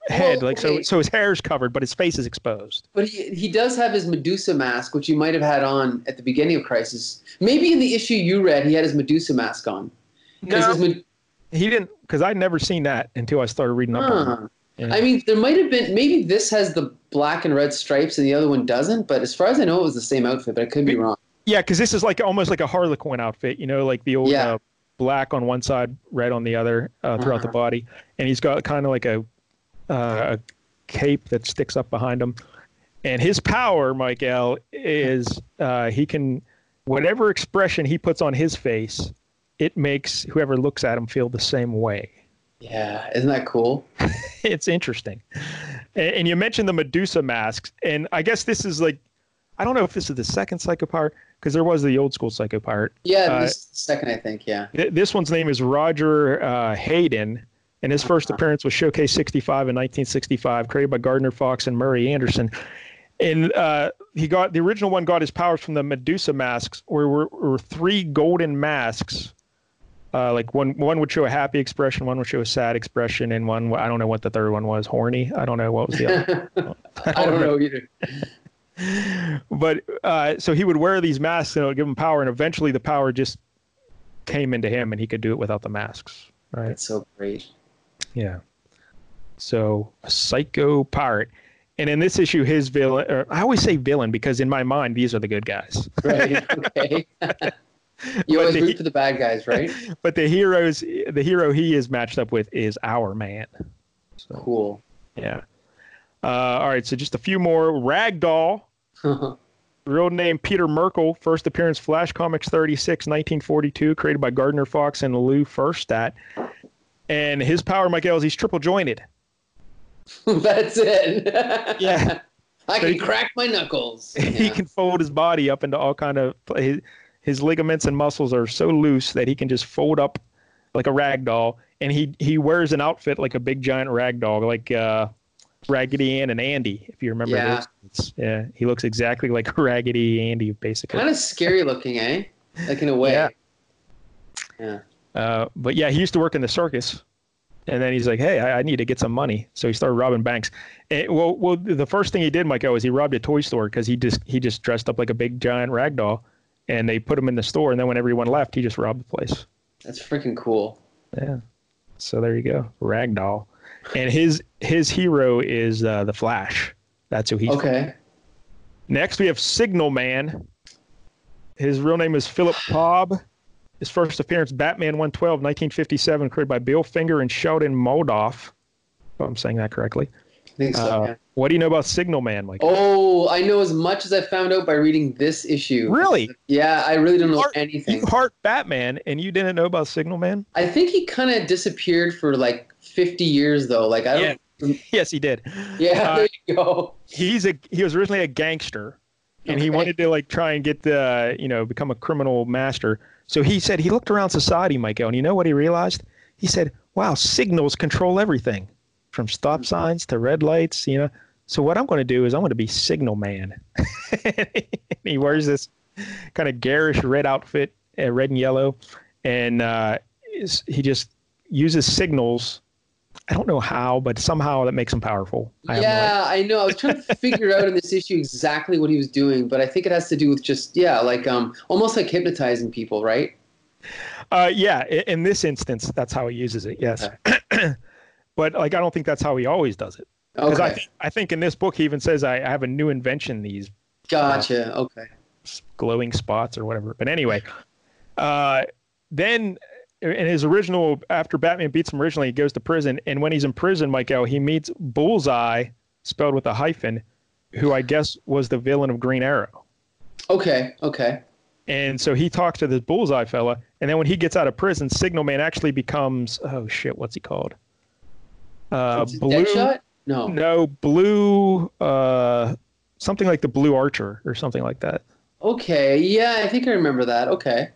B: head, well, like okay. so so his hair's covered, but his face is exposed.
A: But he he does have his Medusa mask, which you might have had on at the beginning of Crisis. Maybe in the issue you read, he had his Medusa mask on.
B: No, his, he didn't because I'd never seen that until I started reading up huh. on it.
A: Yeah. I mean, there might have been maybe this has the black and red stripes and the other one doesn't, but as far as I know, it was the same outfit, but I could be wrong.
B: Yeah, because this is like almost like a Harlequin outfit, you know, like the old yeah. uh, black on one side, red on the other uh, throughout uh-huh. the body, and he's got kind of like a, uh, a cape that sticks up behind him, and his power, Michael, is uh, he can whatever expression he puts on his face, it makes whoever looks at him feel the same way.
A: Yeah, isn't that cool?
B: it's interesting. And, you mentioned the Medusa masks, and I guess this is like, I don't know if this is the second Psycho Pirate because there was the old school Psycho Pirate.
A: Yeah, uh, second, I think. Yeah.
B: Th- this one's name is Roger uh, Hayden, and his first appearance was Showcase 65 in 1965, created by Gardner Fox and Murray Anderson. And uh, he got the original one got his powers from the Medusa masks, where were, were three golden masks uh, like one one would show a happy expression, one would show a sad expression, and one I don't know what the third one was. Horny. I don't know what was the other.
A: I don't, I don't know either.
B: but uh, so he would wear these masks and it would give him power, and eventually the power just came into him, and he could do it without the masks. Right.
A: That's so great.
B: Yeah. So a psycho pirate. And in this issue, his villain, I always say villain because in my mind, these are the good guys.
A: Right. Okay. You always root for the bad guys, right?
B: But the heroes, the hero he is matched up with is Hourman.
A: So, cool.
B: Yeah. Uh, all right, so just a few more. Ragdoll. Real name Peter Merkel. First appearance Flash Comics 36, 1942, created by Gardner Fox and Lou Ferstadt. And his power, Michael, is he's triple jointed.
A: That's it.
B: yeah.
A: I so can crack my knuckles.
B: He can fold his body up into all kind of his ligaments and muscles are so loose that he can just fold up like a rag doll and he he wears an outfit like a big giant rag doll like uh, raggedy ann and andy if you remember
A: yeah.
B: those yeah he looks exactly like raggedy andy basically
A: kind of scary looking eh like in a way
B: yeah
A: yeah
B: uh, but yeah he used to work in the circus and then he's like, "Hey, I, I, need to get some money." So he started robbing banks. And, well, well, the first thing he did, Michael, was he robbed a toy store because he just he just dressed up like a big giant rag doll, and they put him in the store. And then when everyone left, he just robbed the place.
A: That's freaking cool.
B: Yeah. So there you go, rag doll. and his his hero is uh, the Flash. That's who he's.
A: Okay.
B: Next, we have Signal Man. His real name is Philip Cobb. His first appearance, Batman 112, 1957, created by Bill Finger and Sheldon Moldoff. If I'm saying that correctly.
A: I think so.
B: Uh,
A: yeah.
B: What do you know about Signal Man, Mike?
A: Oh, I know as much as I found out by reading this issue.
B: Really?
A: Yeah, I really don't know
B: Heart-
A: anything.
B: You heart Batman, and you didn't know about Signal Man?
A: I think he kind of disappeared for like 50 years though. Like I don't.
B: yes, he did.
A: Yeah,
B: Uh,
A: there you go.
B: He's a he was originally a gangster, and he wanted to like try and get the you know become a criminal master. So he said he looked around society, Michael, and you know what he realized? He said, "Wow, signals control everything, from stop signs to red lights." You know. So what I'm going to do is I'm going to be Signal Man. he wears this kind of garish red outfit, uh, red and yellow, and uh, he just uses signals. I don't know how, but somehow that makes him powerful. I have no.
A: Yeah, I know. I was trying to figure out in this issue exactly what he was doing, but I think it has to do with just yeah, like um, almost like hypnotizing people, right?
B: Uh, yeah, in this instance, that's how he uses it. Yes, but like I don't think that's how he always does it. Because I
A: Okay,
B: think I think in this book he even says I, I have a new invention, these
A: gotcha. Okay.
B: glowing spots or whatever. But anyway, uh, then in his original after Batman beats him originally, he goes to prison, and when he's in prison, Michael, he meets Bullseye, spelled with a hyphen, who I guess was the villain of Green Arrow.
A: Okay. Okay.
B: And so he talks to this bullseye fella, and then when he gets out of prison, Signal Man actually becomes oh shit, what's he called? Uh, blue.
A: Deadshot? No.
B: No, blue. Uh, something like the Blue Archer or something like that.
A: Okay. Yeah, I think I remember that. Okay.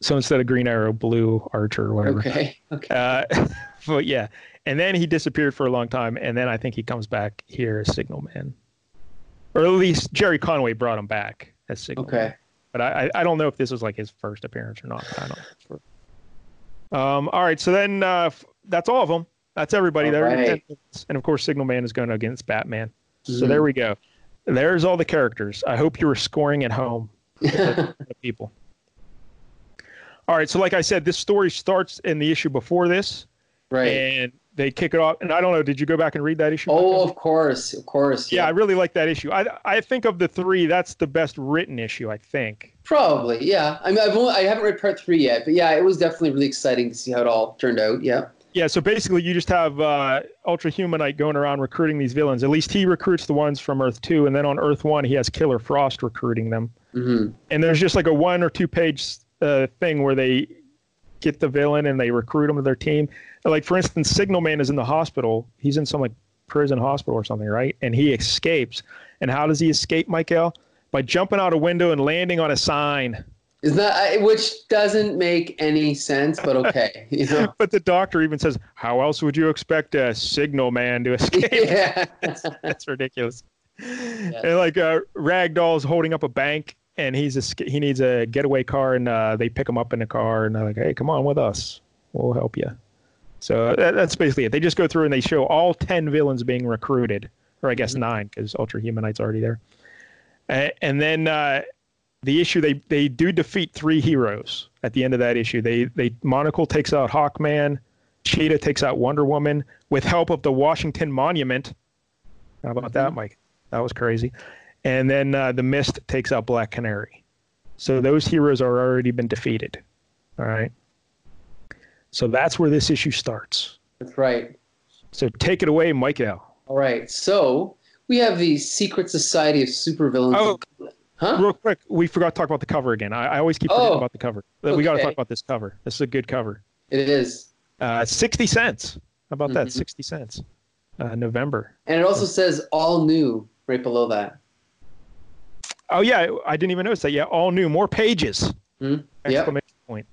B: So instead of Green Arrow, Blue Archer or whatever.
A: Okay. Okay.
B: Uh, but yeah, and then he disappeared for a long time, and then I think he comes back here as Signal Man, or at least Gerry Conway brought him back as Signal. Man.
A: Okay.
B: but I, I don't know if this was like his first appearance or not. I don't. Um, all right, so then uh, f- that's all of them. That's everybody
A: All
B: there.
A: right.
B: And of course, Signal Man is going against Batman. So
A: Mhm.
B: there we go. There's all the characters. I hope you were scoring at home, people. All right, so like I said, this story starts in the issue before this,
A: right.
B: and they kick it off. And I don't know, did you go back and read that issue?
A: Oh, of course. Of course.
B: yeah, I really like that issue. I I think of the three, that's the best written issue. I think.
A: Probably, yeah. I mean, I've only, I haven't read part three yet, but yeah, it was definitely really exciting to see how it all turned out. Yeah.
B: Yeah, so basically, you just have uh, Ultra Humanite going around recruiting these villains. At least he recruits the ones from Earth 2, and then on Earth 1, he has Killer Frost recruiting them.
A: hmm
B: And there's just like a one or two page uh, thing where they get the villain and they recruit him to their team. Like, for instance, Signal Man is in the hospital. He's in some like prison hospital or something, right? And he escapes. And how does he escape, Michael? By jumping out a window and landing on a sign.
A: Is that which doesn't make any sense, but okay. You know.
B: But the doctor even says, How else would you expect a Signal Man to escape?
A: yeah.
B: That's ridiculous. And like uh, Ragdoll's holding up a bank, and he's a, he needs a getaway car, and uh, they pick him up in a car, and they're like, "Hey, come on with us, we'll help you." So that, that's basically it. They just go through and they show all ten villains being recruited, or I guess nine, because Ultra Humanite's already there. A- and then uh, the issue they they do defeat three heroes at the end of that issue. They they Monocle takes out Hawkman, Cheetah takes out Wonder Woman with help of the Washington Monument. How about that, Mike? That was crazy. And then uh, the Mist takes out Black Canary. So those heroes are already been defeated. All right. So that's where this issue starts.
A: That's right.
B: So take it away, Michael.
A: All right. So we have the Secret Society of Supervillains.
B: Oh.
A: Huh?
B: Real quick, we forgot to talk about the cover again. I, I always keep forgetting
A: Oh,
B: about the cover. We got to talk about this cover. This is a good cover.
A: It is.
B: Uh, 60 cents. How about that?
A: Mhm.
B: 60 cents. Uh, November.
A: And it also says all new right below that.
B: Oh, yeah. I didn't even notice that. Yeah. All new. More pages.
A: Yep.
B: Exclamation point.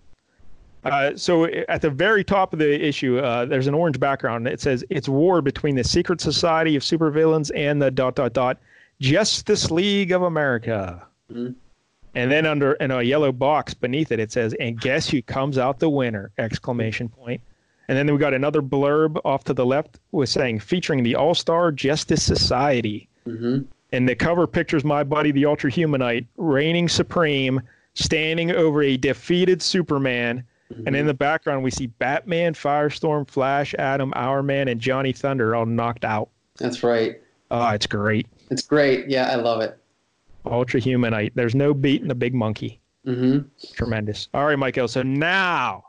B: Uh, so at the very top of the issue, uh, there's an orange background. It says it's war between the Secret Society of Supervillains and the dot dot dot Justice League of America.
A: Mhm.
B: And then under in a yellow box beneath it, it says, "And guess who comes out the winner!" Exclamation point. And then we got another blurb off to the left with saying featuring the All Star Justice Society.
A: hmm
B: And the cover pictures my buddy, the Ultra Humanite, reigning supreme, standing over a defeated Superman. And in the background, we see Batman, Firestorm, Flash, Atom, Hourman, and Johnny Thunder all knocked out.
A: That's right.
B: Oh, it's great.
A: It's great. Yeah, I love it.
B: Ultra Humanite. There's no beating the big monkey.
A: Mm-hmm.
B: Tremendous. All right, Michael. So now,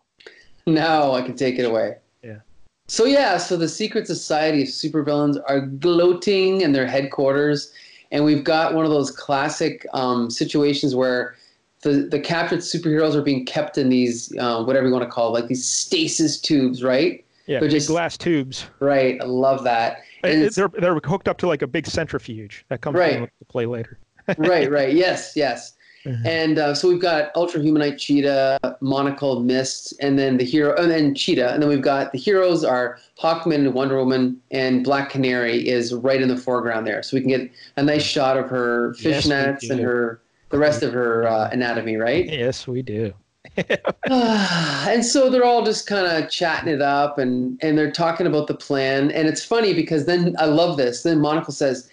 A: Now I can take it away. Yeah. So yeah, so the secret society of supervillains are gloating in their headquarters, and we've got one of those classic um, situations where the the captured superheroes are being kept in these uh, whatever you want to call it, like these stasis tubes, right?
B: Yeah,
A: They're just-
B: glass tubes.
A: Right. I love that. And
B: It- they're they're hooked up to like a big centrifuge that comes
A: Right.
B: into play later.
A: right, right. Yes, yes.
B: Mhm.
A: And uh, so we've got Ultra Humanite Cheetah, Monocle, Mist, and then the hero, and then Cheetah. And then we've got the heroes are Hawkman and Wonder Woman, and Black Canary is right in the foreground there. So we can get a nice shot of her
B: Yes,
A: fishnets and her, the rest of her uh, anatomy, right?
B: Yes, we do.
A: and so they're all just kind of chatting it up and and they're talking about the plan and it's funny because then i love this then monocle says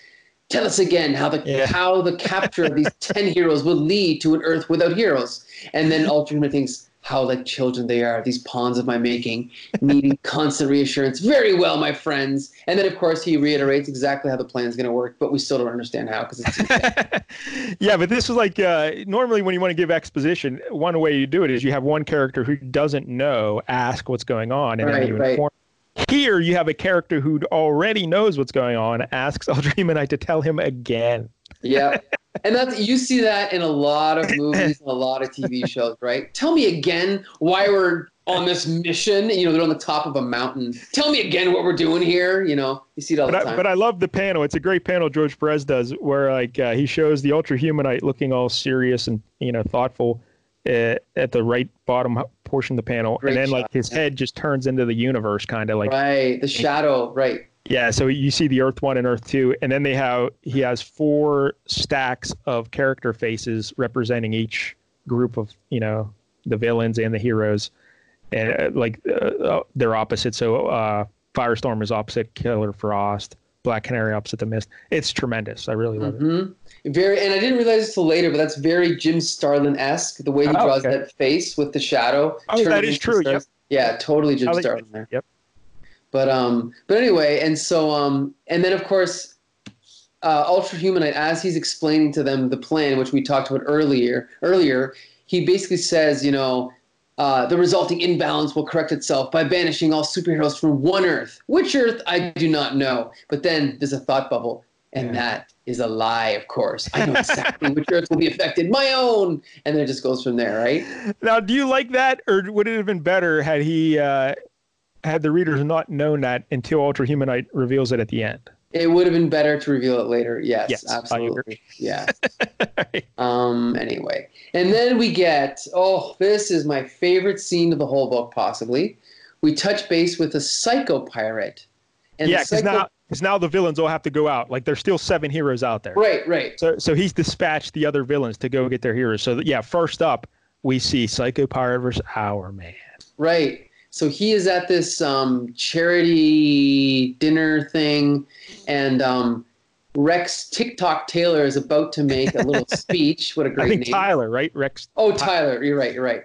A: tell us again how the
B: Yeah.
A: how the capture of these 10 heroes will lead to an earth without heroes and then ultra Human thinks how like children they are these pawns of my making needing constant reassurance very well my friends and then of course he reiterates exactly how the plan is going to work but we still don't understand how because it's
B: yeah, but this is like uh, normally when you want to give exposition, one way you do it is you have one character who doesn't know ask what's going on, and
A: Right,
B: then you
A: right.
B: inform. Here you have a character who already knows what's going on, asks Ultra Humanite to tell him again.
A: Yeah. And that's you see that in a lot of movies and a lot of TV shows, right? Tell me again why we're on this mission. You know, they're on the top of a mountain. Tell me again what we're doing here. You know, you see it all
B: But
A: the
B: I,
A: time.
B: but I love the panel. It's a great panel George Perez does, where like uh, he shows the Ultra Humanite looking all serious and you know thoughtful at the right bottom portion of the panel,
A: Great
B: and then
A: shot,
B: like his head just turns into the universe, kind of like
A: right. The shadow, right.
B: Yeah, so you see the Earth One and Earth Two, and then they have he has four stacks of character faces representing each group of you know the villains and the heroes, and uh, like uh, uh, they're opposite. So uh, Firestorm is opposite Killer Frost, Black Canary opposite the Mist. It's tremendous. I really love it.
A: hmm Very, and I didn't realize this till later, but that's very Jim Starlin esque. The way he
B: Oh,
A: draws
B: okay.
A: that face with the shadow.
B: Oh, that is true,
A: stars. Yeah, totally Jim
B: like-
A: Starlin there.
B: Yep.
A: But um, but anyway, and so um, and then of course, uh, Ultra Humanite, as he's explaining to them the plan, which we talked about earlier, earlier, he basically says, you know, uh, the resulting imbalance will correct itself by banishing all superheroes from one Earth. Which Earth, I do not know. But then there's a thought bubble, and
B: Yeah.
A: that is a lie, of course. I know exactly which Earth will be affected. My own, and then it just goes from there, right?
B: Now, do you like that, or would it have been better had he uh, had the readers not known that until Ultra Humanite reveals it at the end?
A: It would have been better to reveal it later. Yes,
B: Yes,
A: absolutely. Yeah. Um. Anyway, and then we get oh, this is my favorite scene of the whole book, possibly. We touch base with a psycho pirate. And
B: yeah, because
A: psycho-
B: now, because now the villains all have to go out. Like there's still seven heroes out there.
A: Right. Right.
B: So, so he's dispatched the other villains to go get their heroes. So, yeah, first up, we see Psycho Pirate versus Hourman.
A: Right. So he is at this um, charity dinner thing, and um, Rex Tick-Tock Taylor is about to make a little speech. What a great I
B: think
A: name!
B: Tyler, right? Rex.
A: Oh, Tyler, you're right, you're right.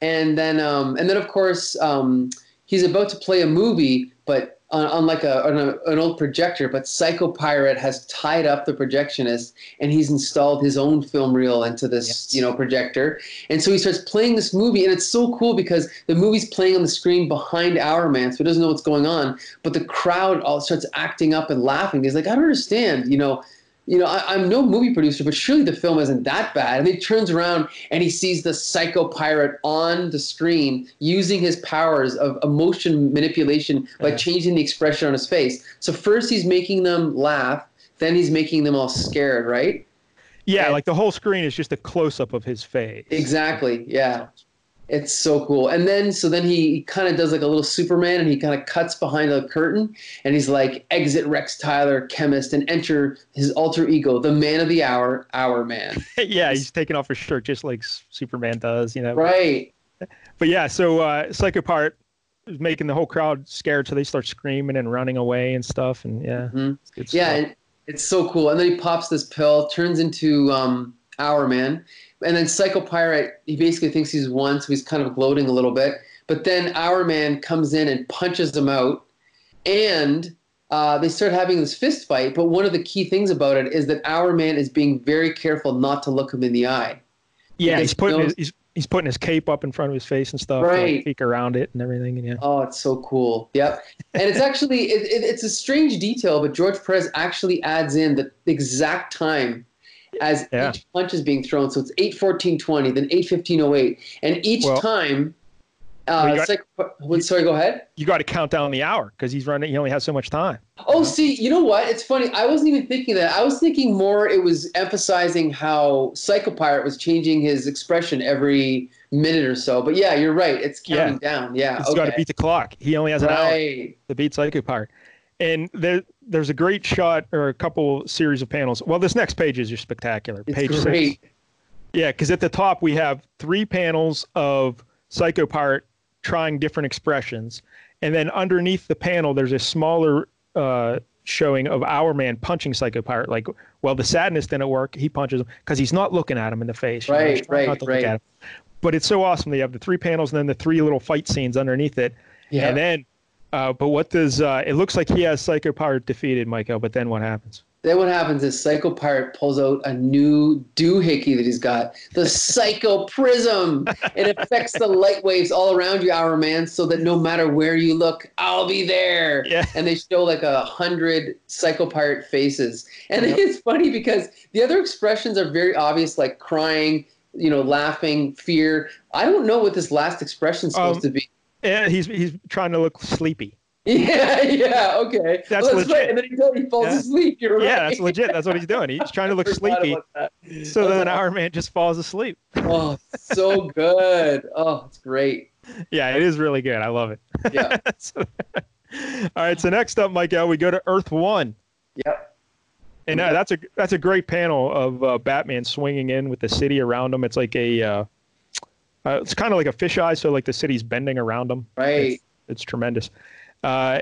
A: And then, um, and then of course, um, he's about to play a movie, but on, on like a, on a an old projector. But Psycho Pirate has tied up the projectionist, and he's installed his own film reel into this,
B: Yes.
A: you know, projector. And so he starts playing this movie, and it's so cool because the movie's playing on the screen behind Hourman, so he doesn't know what's going on. But the crowd all starts acting up and laughing. He's like, I don't understand, you know you know, I, I'm no movie producer, but surely the film isn't that bad. And he turns around and he sees the psycho pirate on the screen using his powers of emotion manipulation by
B: Yeah.
A: changing the expression on his face. So first he's making them laugh, then he's making them all scared, right?
B: Yeah,
A: And-
B: like the whole screen is just a close up of his face.
A: Exactly. Yeah. It's so cool. And then, so then he, kind of does like a little Superman and he kind of cuts behind a curtain and he's like, exit Rex Tyler, chemist, and enter his alter ego, the man of the hour, Hourman.
B: yeah, he's taking off his shirt just like Superman does, you know.
A: Right.
B: But yeah, so uh, Psycho Pirate is making the whole crowd scared, so they start screaming and running away and stuff. And yeah,
A: Mhm.
B: it's good
A: Yeah. It's so cool. And then he pops this pill, turns into um, Hourman. And then Psycho Pirate, he basically thinks he's won, so he's kind of gloating a little bit. But then Hourman comes in and punches him out. And uh, they start having this fist fight. But one of the key things about it is that Hourman is being very careful not to look him in the eye.
B: yeah, he's
A: he
B: putting
A: knows-
B: his, he's he's putting his cape up in front of his face and stuff,
A: Right.
B: like, peek around it and everything. And yeah,
A: Oh, it's so cool. Yep. And it's actually it, it, it's a strange detail, but George Perez actually adds in the exact time as
B: Yeah.
A: each punch is being thrown. So it's eight fourteen twenty, then eight fifteen oh eight, and each
B: Well-
A: time. Uh, it's like, what- sorry, go ahead.
B: you got to count down the hour because he's running. He only has so much time.
A: Oh, see, you know what? It's funny. I wasn't even thinking that. I was thinking more. It was emphasizing how Psycho Pirate was changing his expression every minute or so. But yeah, you're right. It's
B: Yeah.
A: counting down. Yeah.
B: He's
A: okay.
B: got to beat the clock. He only has an hour
A: right.
B: to beat Psycho Pirate. And there, there's a great shot or a couple series of panels. Well, this next page is just spectacular.
A: It's
B: page
A: great.
B: six. Yeah, because at the top we have three panels of Psycho Pirate trying different expressions, and then underneath the panel there's a smaller uh, showing of Hourman punching Psycho Pirate. Like, well, the sadness didn't work. He punches him because he's not looking at him in the face. you
A: Right, right, right.
B: But it's so awesome. They have the three panels and then the three little fight scenes underneath it.
A: Yeah.
B: And then, uh, but what does uh, it looks like he has Psycho Pirate defeated, Michael? But then what happens?
A: Then what happens is Psycho Pirate pulls out a new doohickey that he's got, the Psycho Prism. It affects the light waves all around you, Hourman, so that no matter where you look, I'll be there.
B: Yeah.
A: And they show like a hundred Psycho Pirate faces. And
B: Yep.
A: it's funny because the other expressions are very obvious, like crying, you know, laughing, fear. I don't know what this last expression's supposed
B: Um,
A: to be.
B: And he's he's trying to look sleepy.
A: Yeah, yeah, okay.
B: That's
A: Well,
B: legit.
A: right. And then he, falls
B: Yeah.
A: asleep. You're right.
B: Yeah, that's legit. That's what he's doing. He's trying to look sleepy. So then Hourman just falls asleep.
A: Oh, so good. Oh, it's great.
B: Yeah, it is really good. I love it.
A: Yeah.
B: So- all right. So next up, Michael, we go to Earth One.
A: Yep.
B: And uh, that's a that's a great panel of uh, Batman swinging in with the city around him. It's like a uh, uh, it's kind of like a fisheye, so like the city's bending around him.
A: Right.
B: It's, it's tremendous. Uh,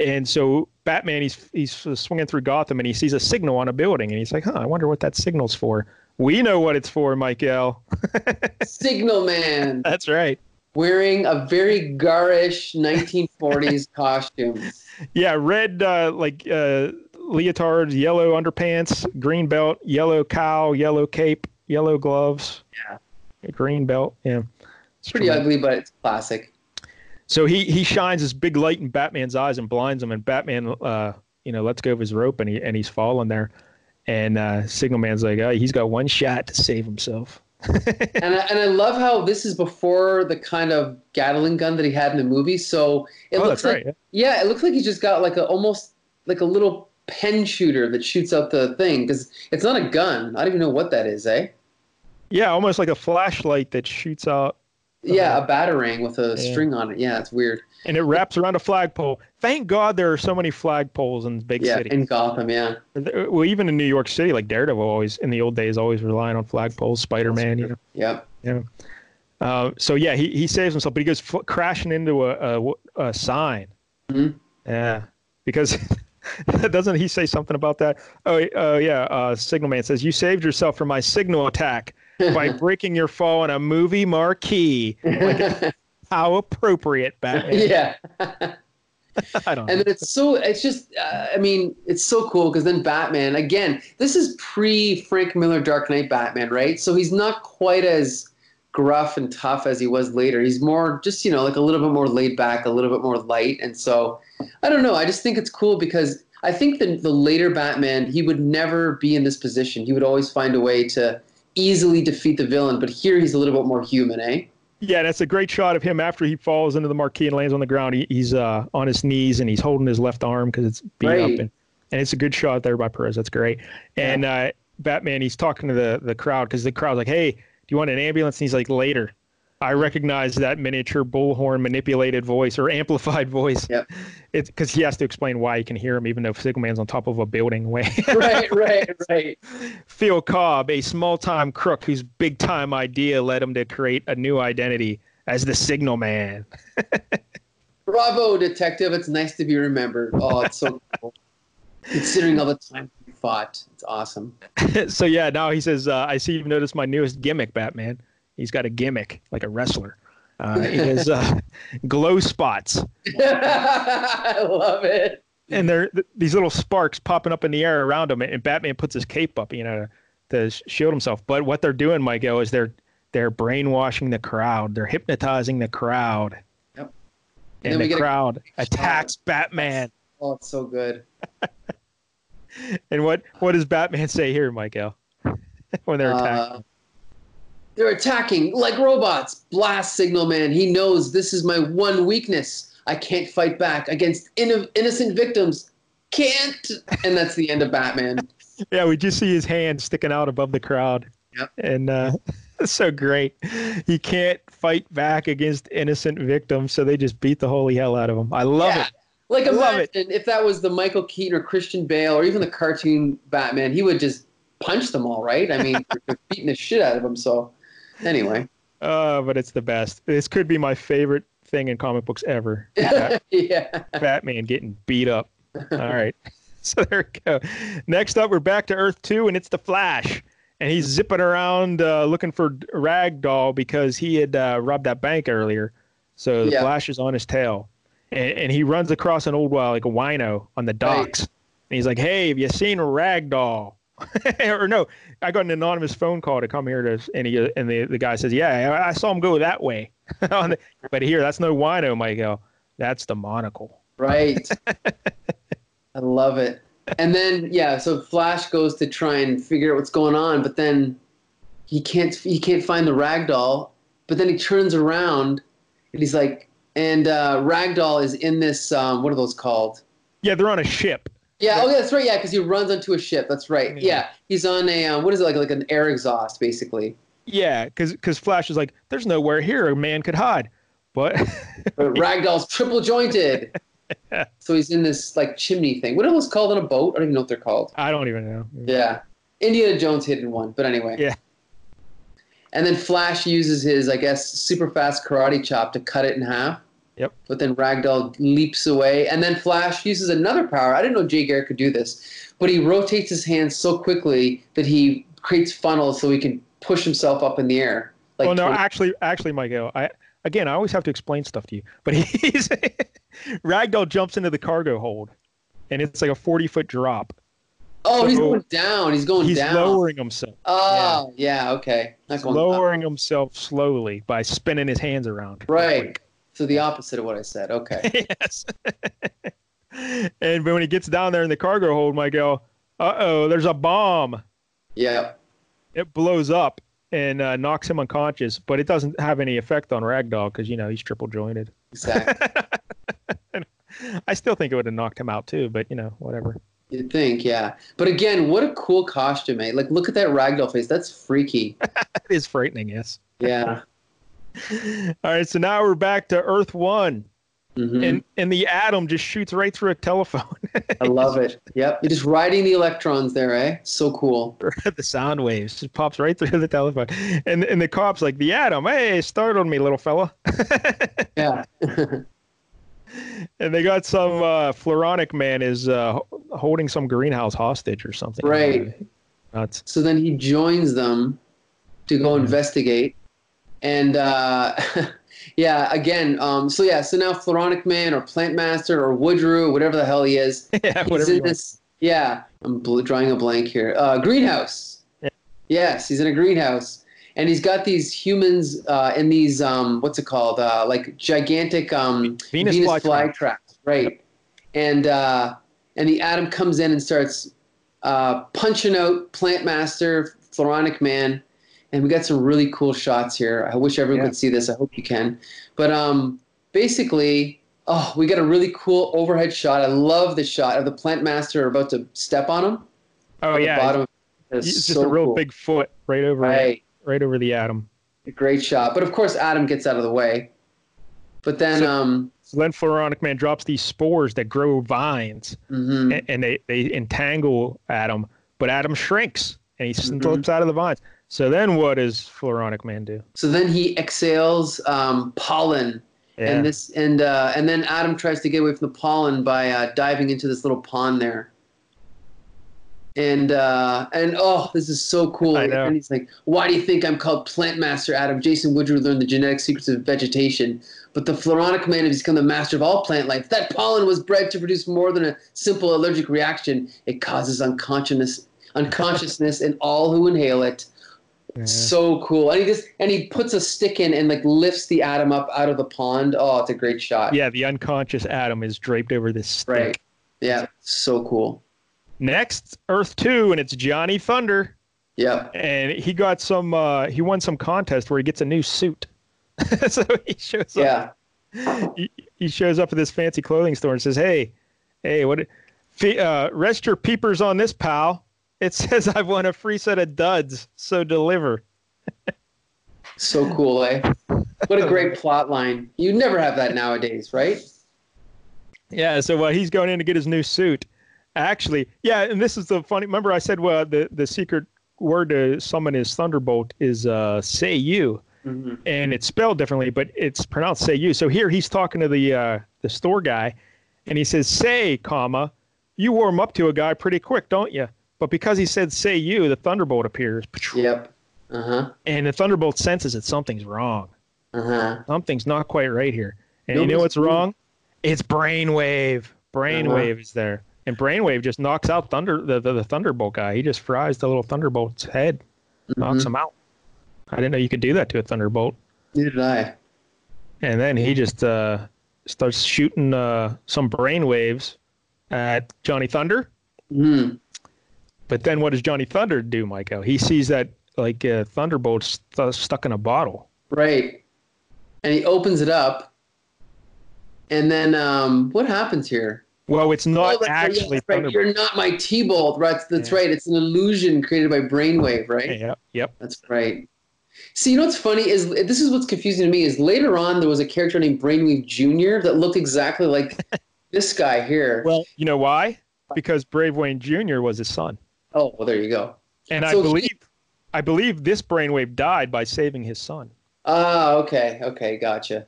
B: and so Batman, he's he's swinging through Gotham, and he sees a signal on a building, and he's like, "Huh, I wonder what that signal's for." We know what it's for, Michael.
A: Signal Man
B: That's right.
A: wearing a very garish 1940s costume.
B: Yeah, red uh, like uh, leotard, yellow underpants, green belt, yellow cow, yellow cape, yellow gloves.
A: Yeah.
B: Green belt. Yeah,
A: It's pretty
B: tremendous.
A: ugly, but it's classic.
B: So he he shines this big light in Batman's eyes and blinds him, and Batman, uh, you know, lets go of his rope, and he and he's falling there, and uh, Signal Man's like, oh, he's got one shot to save himself.
A: And I, and I love how this is before the kind of Gatling gun that he had in the movie. So it
B: oh,
A: looks like
B: right. yeah.
A: yeah, it looks like he's just got like a almost like a little pen shooter that shoots out the thing because it's not a gun. I don't even know what that is, eh?
B: Yeah, almost like a flashlight that shoots out,
A: Yeah, a batarang with a
B: Yeah.
A: string on it. Yeah, it's weird.
B: and it wraps around a flagpole. Thank God there are so many flagpoles in big
A: Yeah,
B: cities.
A: in Gotham. Yeah.
B: Well, even in New York City, like Daredevil, always in the old days, always relying on flagpoles. Spider Man, you know.
A: Yep.
B: Uh, so yeah, he, he saves himself, but he goes fl- crashing into a, a, a sign.
A: Mhm.
B: Yeah, because doesn't he say something about that? Oh, oh yeah. Uh, Signal Man says you saved yourself from my signal attack by breaking your fall on a movie marquee. Like, how appropriate, Batman.
A: yeah.
B: I don't know.
A: And then it's so it's just uh, I mean it's so cool because then Batman again this is pre Frank Miller Dark Knight Batman right so he's not quite as gruff and tough as he was later he's more just you know like a little bit more laid back a little bit more light and so I don't know I just think it's cool because I think the the later Batman he would never be in this position he would always find a way to easily defeat the villain but here he's a little bit more human eh
B: Yeah, that's a great shot of him after he falls into the marquee and lands on the ground. He, he's uh, on his knees and he's holding his left arm because it's beat
A: Right.
B: up, and, and it's a good shot there by Perez. That's great. And uh, Batman, he's talking to the the crowd because the crowd's like, "Hey, do you want an ambulance?" And he's like, "Later." I recognize that miniature bullhorn manipulated voice or amplified voice.
A: Yep.
B: It's because he has to explain why he can hear him, even though Signalman's on top of a building. Way.
A: right right right
B: Phil Cobb, a small time crook whose big time idea led him to create a new identity as the Signal Man.
A: Bravo, detective. It's nice to be remembered. Oh, it's so cool. Considering all the time we fought, it's awesome.
B: so yeah, now he says, uh, "I see you've noticed my newest gimmick, Batman. He's got a gimmick like a wrestler. Uh, it is uh, glow spots,
A: I love it.
B: and they're th- these little sparks popping up in the air around him. And Batman puts his cape up, you know, to, to shield himself. But what they're doing, Michael, is they're they're brainwashing the crowd. They're hypnotizing the crowd.
A: Yep.
B: And,
A: we
B: the
A: get a-
B: crowd attacks Batman.
A: Oh, it's so good.
B: And what what does Batman say here, Michael? when they're attacking?
A: Uh, they're attacking like robots. Blast signal man. He knows this is my one weakness. I can't fight back against inno- innocent victims. Can't. And that's the end of Batman.
B: Yeah, we just see his hand sticking out above the crowd.
A: Yep.
B: And uh, it's so great. He can't fight back against innocent victims, so they just beat the holy hell out of him. I love
A: Yeah.
B: it.
A: Like imagine if that was the Michael Keaton or Christian Bale or even the cartoon Batman, he would just punch them all, right? I mean, beating the shit out of them. So, anyway,
B: Uh, but it's the best. This could be my favorite thing in comic books ever. Bat-
A: yeah,
B: Batman getting beat up. All right. So there we go. Next up, we're back to Earth 2, and it's the Flash. And he's zipping around uh, looking for Ragdoll because he had uh, robbed that bank earlier. So the
A: Yeah.
B: Flash is on his tail. And, and he runs across an old, uh, like a wino on the docks. And he's like, hey, have you seen Ragdoll? or no, I got an anonymous phone call to come here to, and he and the, the guy says, yeah, I, saw him go that way. The- but here, that's no wino, Michael. That's the monocle.
A: right. I love it. And then yeah, so Flash goes to try and figure out what's going on, but then he can't he can't find the ragdoll. But then he turns around and he's like, and uh, ragdoll is in this um, what are those called?
B: Yeah, they're on a ship.
A: Yeah, oh yeah, that's right. Yeah, because he runs onto a ship. That's right.
B: Yeah.
A: Yeah, he's on a um, what is it like like an air exhaust basically.
B: Yeah, because Flash is like, there's nowhere here a man could hide. But
A: But Ragdoll's triple jointed.
B: Yeah.
A: So he's in this like chimney thing. What are those called on a boat? I don't even know what they're called.
B: I don't even know.
A: Yeah. Indiana Jones hidden one, but anyway.
B: Yeah.
A: And then Flash uses his, I guess, super fast karate chop to cut it in half.
B: Yep.
A: But then Ragdoll leaps away. And then Flash uses another power. I didn't know Jay Garrett could do this, but he rotates his hands so quickly that he creates funnels so he can push himself up in the air. Like
B: well, no,
A: 20
B: actually, actually, Michael, I again, I always have to explain stuff to you. But he's Ragdoll jumps into the cargo hold, and it's like a forty foot drop.
A: oh, he's going down. He's going
B: He's
A: down.
B: He's lowering himself,
A: Oh, yeah, okay. Not
B: He's lowering himself slowly by spinning his hands around.
A: Right. So the opposite of what I said. Okay.
B: yes. and when he gets down there in the cargo hold, Michael, uh oh, there's a bomb.
A: yeah.
B: it blows up and uh, knocks him unconscious, but it doesn't have any effect on Ragdoll because you know he's triple jointed.
A: Exactly.
B: I still think it would have knocked him out too, but you know whatever.
A: You'd think, yeah. But again, what a cool costume, mate. Like, look at that ragdoll face. That's freaky.
B: It is frightening, yes.
A: Yeah.
B: All right, so now we're back to Earth One,
A: Mhm.
B: and and the atom just shoots right through a telephone.
A: I love it. Yep. You're just riding the electrons there, eh? So cool.
B: the sound waves just pops right through the telephone, and and the cops like the atom. Hey, startled me, little fella.
A: Yeah.
B: and they got some uh, Floronic man is uh, holding some greenhouse hostage or something.
A: Right.
B: Nuts.
A: so then he joins them to go
B: Mhm.
A: investigate. And uh, yeah, again, um, so yeah, so now Floronic Man or Plant Master or Woodrue, whatever the hell he is,
B: yeah,
A: He's
B: whatever.
A: in
B: you want.
A: this. Yeah, I'm bl- drawing a blank here. Uh, greenhouse.
B: Yeah.
A: Yes, he's in a greenhouse, and he's got these humans uh, in these um, what's it called? Uh, like gigantic um,
B: Venus, flytrap.
A: traps, right? And uh, and the atom comes in and starts uh, punching out Plant Master, Floronic Man, and we got some really cool shots here. I wish everyone
B: Yeah.
A: could see this. I hope you can. But um, basically, oh, we got a really cool overhead shot. I love the shot of the Plant Master about to step on him.
B: Oh yeah,
A: bottom.
B: it's
A: It's
B: just
A: so
B: a real
A: cool.
B: big foot right over
A: Right,
B: right over the atom.
A: great shot. But of course, Atom gets out of the way. But then,
B: So-
A: um,
B: So then Floronic Man drops these spores that grow vines,
A: mhm.
B: a- and they they entangle Atom, but Atom shrinks and he
A: Mhm.
B: slips out of the vines. So then what does Floronic Man do?
A: so then he exhales um, pollen
B: Yeah.
A: and this and uh, and then Atom tries to get away from the pollen by uh, diving into this little pond there. And uh, and oh, this is so cool!
B: I know.
A: And he's like, "Why do you think I'm called Plant Master Atom?" Jason Woodrue learned the genetic secrets of vegetation, but the Floronic man has become the master of all plant life. That pollen was bred to produce more than a simple allergic reaction. It causes unconsciousness, unconsciousness in all who inhale it.
B: Yeah.
A: So cool. And he just and he puts a stick in and like lifts the atom up out of the pond. Oh, it's a great shot.
B: Yeah, the unconscious atom is draped over this stick.
A: Right. Yeah. So cool.
B: Next, Earth Two, and it's Johnny Thunder,
A: Yep.
B: and he got some. Uh, he won some contest where he gets a new suit. so he shows up.
A: Yeah.
B: He, he shows up at this fancy clothing store and says, "Hey, hey, what? Uh, rest your peepers on this, pal. It says I've won a free set of duds, so deliver."
A: So cool, eh? What a great plot line. You'd never have that nowadays, right?
B: Yeah, so uh, he's going in to get his new suit. Actually, yeah, and this is the funny. Remember, I said well, the the secret word to summon his thunderbolt is uh, "say you,"
A: Mhm.
B: and it's spelled differently, but it's pronounced "say you." So here he's talking to the uh, the store guy, and he says, "Say, comma, you warm up to a guy pretty quick, don't you?" But because he said "say you," the thunderbolt appears,
A: Yep. Uh huh.
B: and the thunderbolt senses that something's wrong.
A: Uh huh.
B: Something's not quite right here. And you
A: Nope,
B: know what's
A: true.
B: wrong? It's brainwave. Brainwave is there. And brainwave just knocks out thunder the, the, the thunderbolt guy. He just fries the little thunderbolt's head, knocks
A: Mhm.
B: him out. I didn't know you could do that to a thunderbolt.
A: Neither did I.
B: And then he just uh, starts shooting uh, some brainwaves at Johnny Thunder.
A: Mhm.
B: But then what does Johnny Thunder do, Michael? He sees that like uh, thunderbolt st- stuck in a bottle.
A: Right. And he opens it up. And then um, what happens here?
B: Well, it's not
A: Oh, yeah,
B: actually
A: that's right.
B: thunderbolt.
A: You're not my T-bolt. Right. That's
B: Yeah.
A: right. It's an illusion created by brainwave, right?
B: Yep, yep.
A: That's right. See, you know what's funny is this is what's confusing to me is later on there was a character named Brainwave Jr. that looked exactly like this guy here.
B: Well, you know why? Because Brainwave Jr. was his son,
A: oh, well, there you go.
B: and I
A: So he-
B: believe, I believe this brainwave died by saving his son,
A: Ah, okay, okay, gotcha.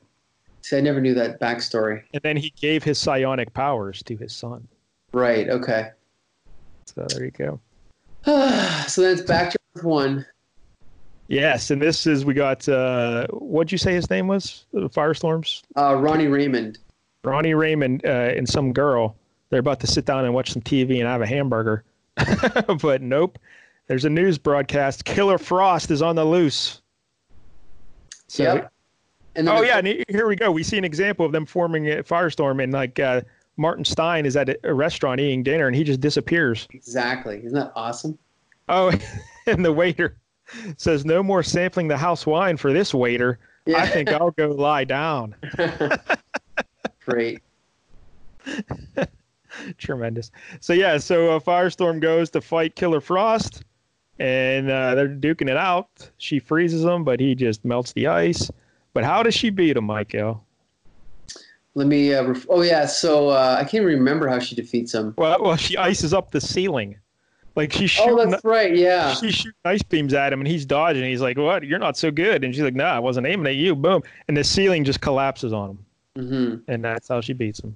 A: See, I never knew that backstory.
B: and then he gave his psionic powers to his son.
A: Right. Okay.
B: So there you go.
A: so then it's back to Earth One.
B: Yes, and this is we got. Uh, what'd you say his name was? Firestorms.
A: Uh, Ronnie Raymond.
B: Ronnie Raymond uh, and some girl. They're about to sit down and watch some TV and have a hamburger, but nope. There's a news broadcast. Killer Frost is on the loose. So,
A: yep. And
B: Oh yeah, and here we go. We see an example of them forming a firestorm, and like uh, Martin Stein is at a- a restaurant eating dinner, and he just disappears.
A: Exactly. Isn't that awesome?
B: Oh, and the waiter says, "No more sampling the house wine for this waiter. I think I'll go lie down."
A: Great.
B: Tremendous. So yeah, so uh, Firestorm goes to fight Killer Frost, and uh, they're duking it out. She freezes him, but he just melts the ice. But how does she beat him, Michael?
A: Let me. Uh, ref- oh yeah. So uh, I can't remember how she defeats him.
B: Well, well, she ices up the ceiling, like she's
A: Oh, that's right. Yeah.
B: She's shooting ice beams at him, and he's dodging. He's like, "What? You're not so good." And she's like, "Nah, I wasn't aiming at you." Boom, and the ceiling just collapses on him,
A: hmm
B: and that's how she beats him.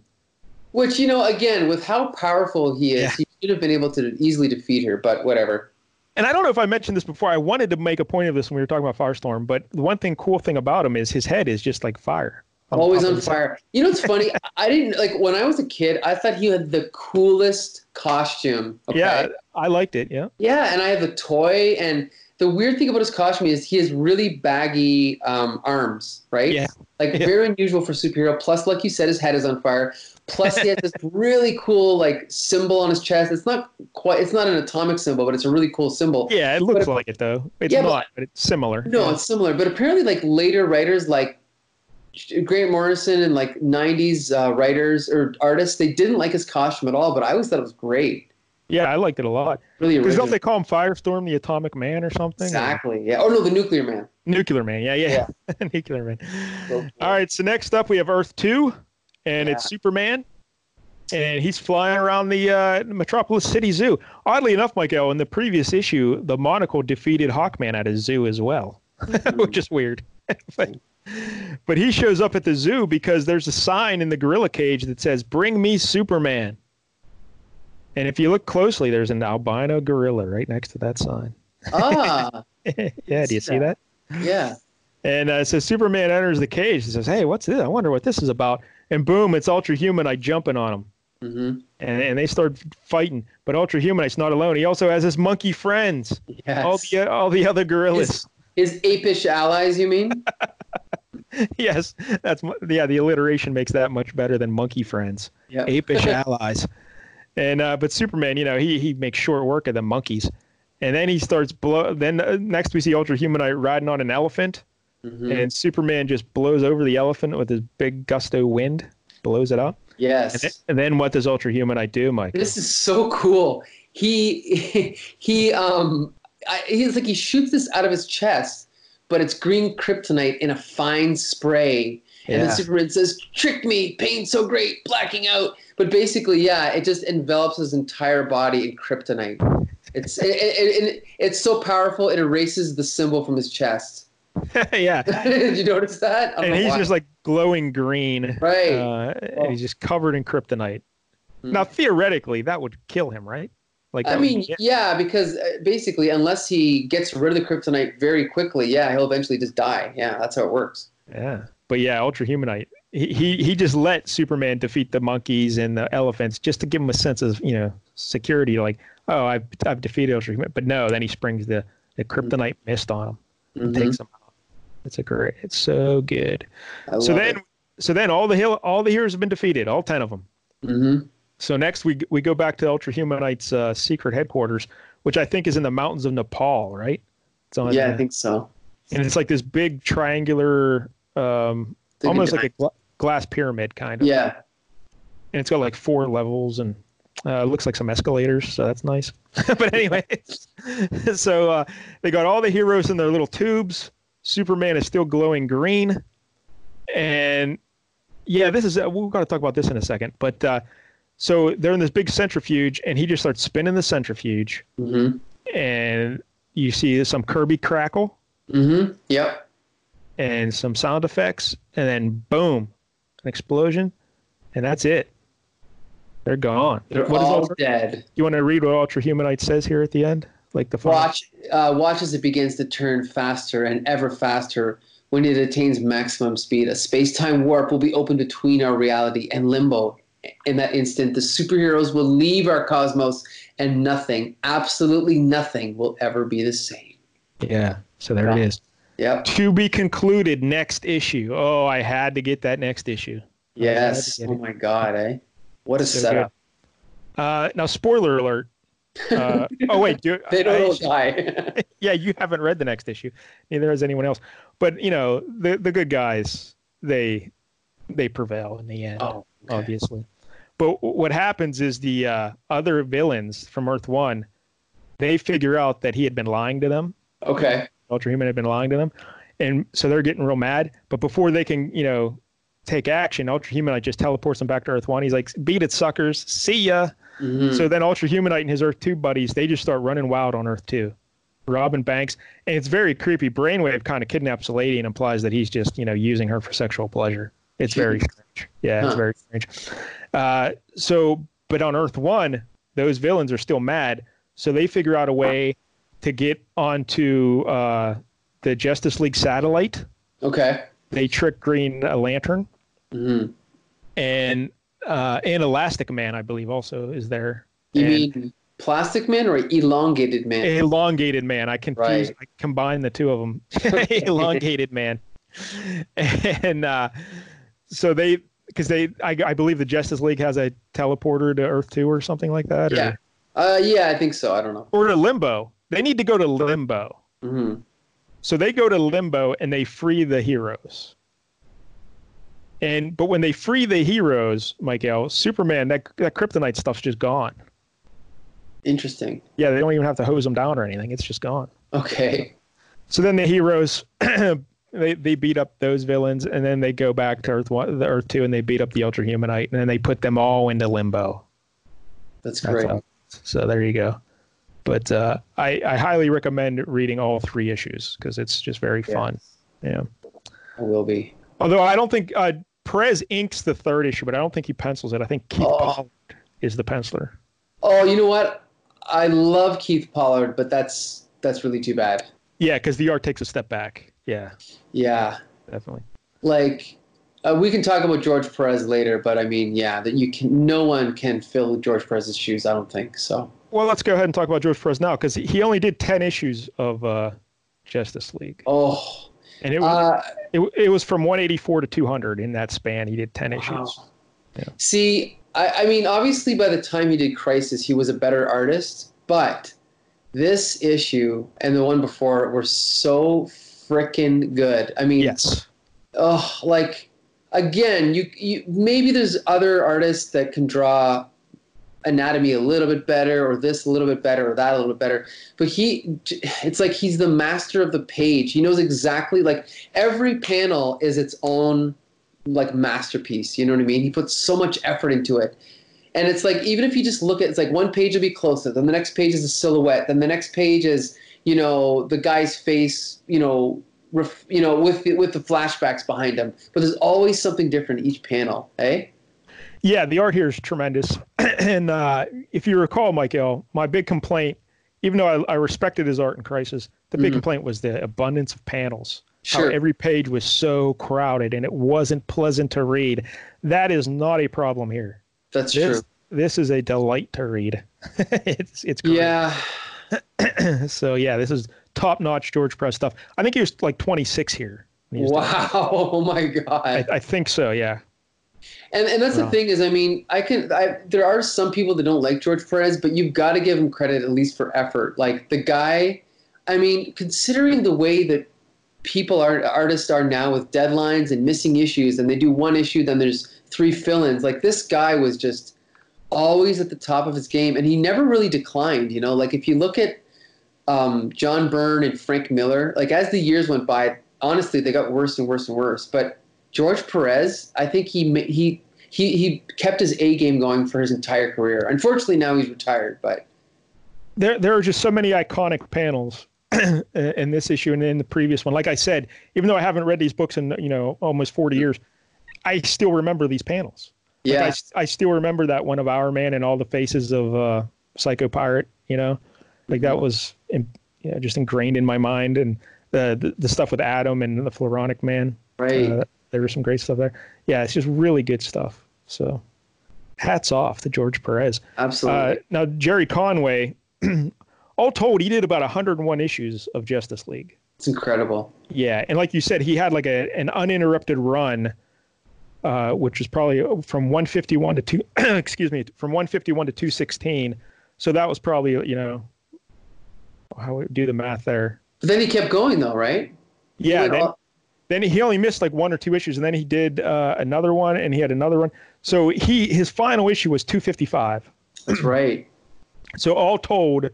A: Which you know, again, with how powerful he is,
B: Yeah.
A: he should have been able to easily defeat her. But whatever.
B: And I don't know if I mentioned this before. I wanted to make a point of this when we were talking about Firestorm, but the one thing, cool thing about him is his head is just like fire.
A: Always on
B: his head.
A: fire. You know what's funny? I didn't like when I was a kid. I thought he had the coolest costume. Okay?
B: Yeah, I liked it. Yeah.
A: Yeah, and I have a toy. And the weird thing about his costume is he has really baggy um, arms, right?
B: Yeah.
A: Like
B: Yeah.
A: very unusual for superhero. Plus, like you said, his head is on fire. Plus, he has this really cool like symbol on his chest. It's not quite. It's not an atomic symbol, but it's a really cool symbol.
B: Yeah, it looks
A: But-
B: like it though. It's
A: Yeah, but-
B: not, but it's similar.
A: No,
B: Yeah.
A: it's similar. But apparently, like later writers, like Grant Morrison and like '90s uh, writers or artists, they didn't like his costume at all. But I always thought it was great.
B: yeah, I liked it a lot.
A: Really
B: Because don't they call him Firestorm, the Atomic Man, or something? Or
A: Exactly. Yeah. Oh no, the Nuclear Man.
B: Nuclear Man. Yeah, yeah, Nuclear Man.
A: So cool.
B: All right, so next up we have Earth Two, and it's Superman, and he's flying around the uh, Metropolis City Zoo. Oddly enough, Michael, in the previous issue, the Monocle defeated Hawkman at a zoo as well, which is weird. but, but he shows up at the zoo because there's a sign in the gorilla cage that says "Bring me Superman." And if you look closely, there's an albino gorilla right next to that sign.
A: Ah,
B: yeah, do you see that?
A: yeah.
B: And uh, so Superman enters the cage and says, "Hey, what's this? I wonder what this is about." And boom, it's Ultra Humanite jumping on him.
A: Mm-hmm.
B: and, and they start fighting. But Ultra Humanite's not alone. He also has his monkey friends,
A: Yes.
B: all the all the other gorillas.
A: His apish allies, you mean?
B: yes, that's yeah. The alliteration makes that much better than monkey friends,
A: yeah.
B: apish allies. And uh, but Superman, you know, he he makes short work of the monkeys, and then he starts blow. Then uh, next we see Ultra Humanite riding on an elephant,
A: Mhm.
B: and Superman just blows over the elephant with his big gusto wind, blows it up.
A: Yes.
B: And then, and then what does Ultra Humanite do, Mike?
A: This is so cool. He he um I, he's like he shoots this out of his chest, but it's green kryptonite in a fine spray. And
B: Yeah.
A: then Superman says, "Trick me, pain so great, blacking out." But basically, yeah, it just envelops his entire body in kryptonite. It's it, it, it, it's so powerful it erases the symbol from his chest.
B: yeah,
A: Did you notice that?
B: And he's just like glowing green.
A: right.
B: Uh, and he's just covered in kryptonite.
A: Hmm.
B: Now, theoretically, that would kill him, right? Like,
A: I mean, yeah, because uh, basically, unless he gets rid of the kryptonite very quickly, yeah, he'll eventually just die. Yeah, that's how it works.
B: yeah. But yeah, Ultra Humanite. He, he he just let Superman defeat the monkeys and the elephants just to give him a sense of you know security. Like, oh, I've I've defeated Ultra Humanite. But no, then he springs the the kryptonite mist on him and
A: Mhm.
B: takes him. It's a great. It's so good.
A: I
B: So then, so then all the hill all the heroes have been defeated, all ten of them.
A: it. Mhm.
B: So next we we go back to Ultra Humanite's uh, secret headquarters, which I think is in the mountains of Nepal, right? It's on,
A: yeah,
B: uh,
A: I think so.
B: and it's like this big triangular, um, almost like a gla- glass pyramid kind of.
A: Yeah.
B: And it's got like four levels and uh, looks like some escalators, so that's nice. but anyway, so uh, they got all the heroes in their little tubes. Superman is still glowing green, and yeah, this is uh, we've got to talk about this in a second. But uh, so they're in this big centrifuge, and he just starts spinning the centrifuge,
A: hmm
B: and you see some Kirby crackle
A: hmm Yep.
B: and some sound effects, and then boom, an explosion, and that's it. They're gone.
A: They're
B: What is
A: all
B: Ultra-
A: dead.
B: you want to read what Ultra Humanite says here at the end, like the final-
A: Watch, uh, watch as it begins to turn faster and ever faster. When it attains maximum speed, a space-time warp will be open between our reality and limbo. In that instant, the superheroes will leave our cosmos, and nothing, absolutely nothing, will ever be the same.
B: Yeah. So there it
A: Yeah.
B: is.
A: Yep.
B: To be concluded next issue. Oh, I had to get that next issue.
A: Yes. Oh my God, eh? What a
B: So
A: setup.
B: Uh, now, spoiler alert. Uh, oh wait, do,
A: They
B: I
A: don't
B: actually-
A: die.
B: yeah, you haven't read the next issue. Neither has anyone else. But you know, the the good guys, they they prevail in the end,
A: oh, okay.
B: obviously. But what happens is the uh, other villains from Earth One, they figure out that he had been lying to them.
A: okay.
B: Ultra Humanite had been lying to them, and so they're getting real mad. But before they can, you know, take action, Ultra Humanite just teleports them back to Earth One. He's like, "Beat it, suckers! See ya."
A: Mhm.
B: So then Ultra Humanite and his Earth Two buddies, they just start running wild on Earth Two. Robin Banks, and it's very creepy. Brainwave kind of kidnaps a lady and implies that he's just, you know, using her for sexual pleasure. It's very strange. Yeah, it's
A: Huh.
B: very strange. Uh, so, but on Earth One, those villains are still mad. So they figure out a way to get onto uh, the Justice League satellite.
A: okay.
B: They trick Green Lantern
A: hmm
B: and uh, and Elastic Man, I believe, also is there.
A: You
B: And-
A: mean Plastic Man or Elongated Man?
B: elongated man. I confused.
A: Right.
B: I combined the two of them. elongated man, and uh, so they because they I, I believe the Justice League has a teleporter to Earth two or something like that.
A: Yeah. Uh, yeah, I think so. I don't know.
B: Or, or to Limbo. They need to go to Limbo.
A: hmm
B: So they go to Limbo and they free the heroes. And but when they free the heroes, Michael, Superman, that that kryptonite stuff's just gone.
A: Interesting.
B: Yeah, they don't even have to hose them down or anything. It's just gone.
A: Okay.
B: So then the heroes they they beat up those villains and then they go back to Earth one the Earth two and they beat up the Ultra Humanite and then they put them all into limbo.
A: That's
B: That's
A: great.
B: how- so there you go. But uh, I, I highly recommend reading all three issues because it's just very fun. Yeah.
A: I will be.
B: Although I don't think uh, Perez inks the third issue, but I don't think he pencils it. I think Keith
A: Oh.
B: Pollard is the penciler.
A: Oh, you know what? I love Keith Pollard, but that's that's really too bad.
B: Yeah, because the art takes a step back. Yeah,
A: Yeah.
B: definitely.
A: Like Uh, we can talk about George Perez later, but I mean, yeah, that you can. No one can fill George Perez's shoes. I don't think so.
B: Well, let's go ahead and talk about George Perez now because he only did ten issues of uh, Justice League.
A: Oh,
B: and it was uh, it, it was from 184 to 200 in that span. He did 10 wow. issues.
A: Yeah. See, I, I mean, obviously, by the time he did Crisis, he was a better artist, but this issue and the one before were so freaking good. I mean,
B: yes.
A: Oh, like again, you, you maybe there's other artists that can draw anatomy a little bit better or this a little bit better or that a little bit better. But he it's like he's the master of the page. He knows exactly like every panel is its own like masterpiece. You know what i mean? He puts so much effort into it. And it's like even if you just look at it's like one page will be closer then the next page is a silhouette then the next page is you know the guy's face you know ref, you know with the, with the flashbacks behind him. But there's always something different each panel eh
B: yeah, the art here is tremendous. and uh, if you recall, Michael, my big complaint, even though I, I respected his art in Crisis, the big mm-hmm. complaint was the abundance of panels.
A: Sure.
B: How every page was so crowded and it wasn't pleasant to read. That is not a problem here.
A: That's
B: this,
A: true.
B: This is a delight to read. it's it's great.
A: Yeah.
B: so yeah, this is top notch George Perez stuff. I think he was like 26 here.
A: Wow! Oh my god!
B: I, I think so. Yeah.
A: And and that's the thing is, I mean, I can. I, there are some people that don't like George Perez, but you've got to give him credit at least for effort. Like the guy, I mean, considering the way that people are artists are now with deadlines and missing issues, and they do one issue, then there's three fill-ins. Like this guy was just always at the top of his game, and he never really declined. You know, like if you look at um, John Byrne and Frank Miller, like as the years went by, honestly, they got worse and worse and worse. But George Perez, I think he he he he kept his A game going for his entire career. Unfortunately, now he's retired, but
B: there there are just so many iconic panels in this issue and in the previous one. Like I said, even though I haven't read these books in you know almost 40 years, I still remember these panels.
A: Yeah,
B: like I, I still remember that one of Hourman and all the faces of uh, Psycho Pirate. You know, like that was in, you know, just ingrained in my mind, and the, the, the stuff with Atom and the Floronic Man.
A: Right.
B: Uh, there was some great stuff there. Yeah, it's just really good stuff. So, hats off to George Perez.
A: Absolutely. Uh,
B: now, Gerry Conway, all told, he did about 101 issues of Justice League.
A: It's incredible.
B: Yeah, and like you said, he had like a an uninterrupted run, uh, which was probably from 151 to two. excuse me, from 151 to 216. So that was probably you know how we do the math there.
A: But then he kept going though, right?
B: Yeah. Then, then he only missed like one or two issues, and then he did uh, another one, and he had another one. So he his final issue was 255.
A: That's right.
B: So all told,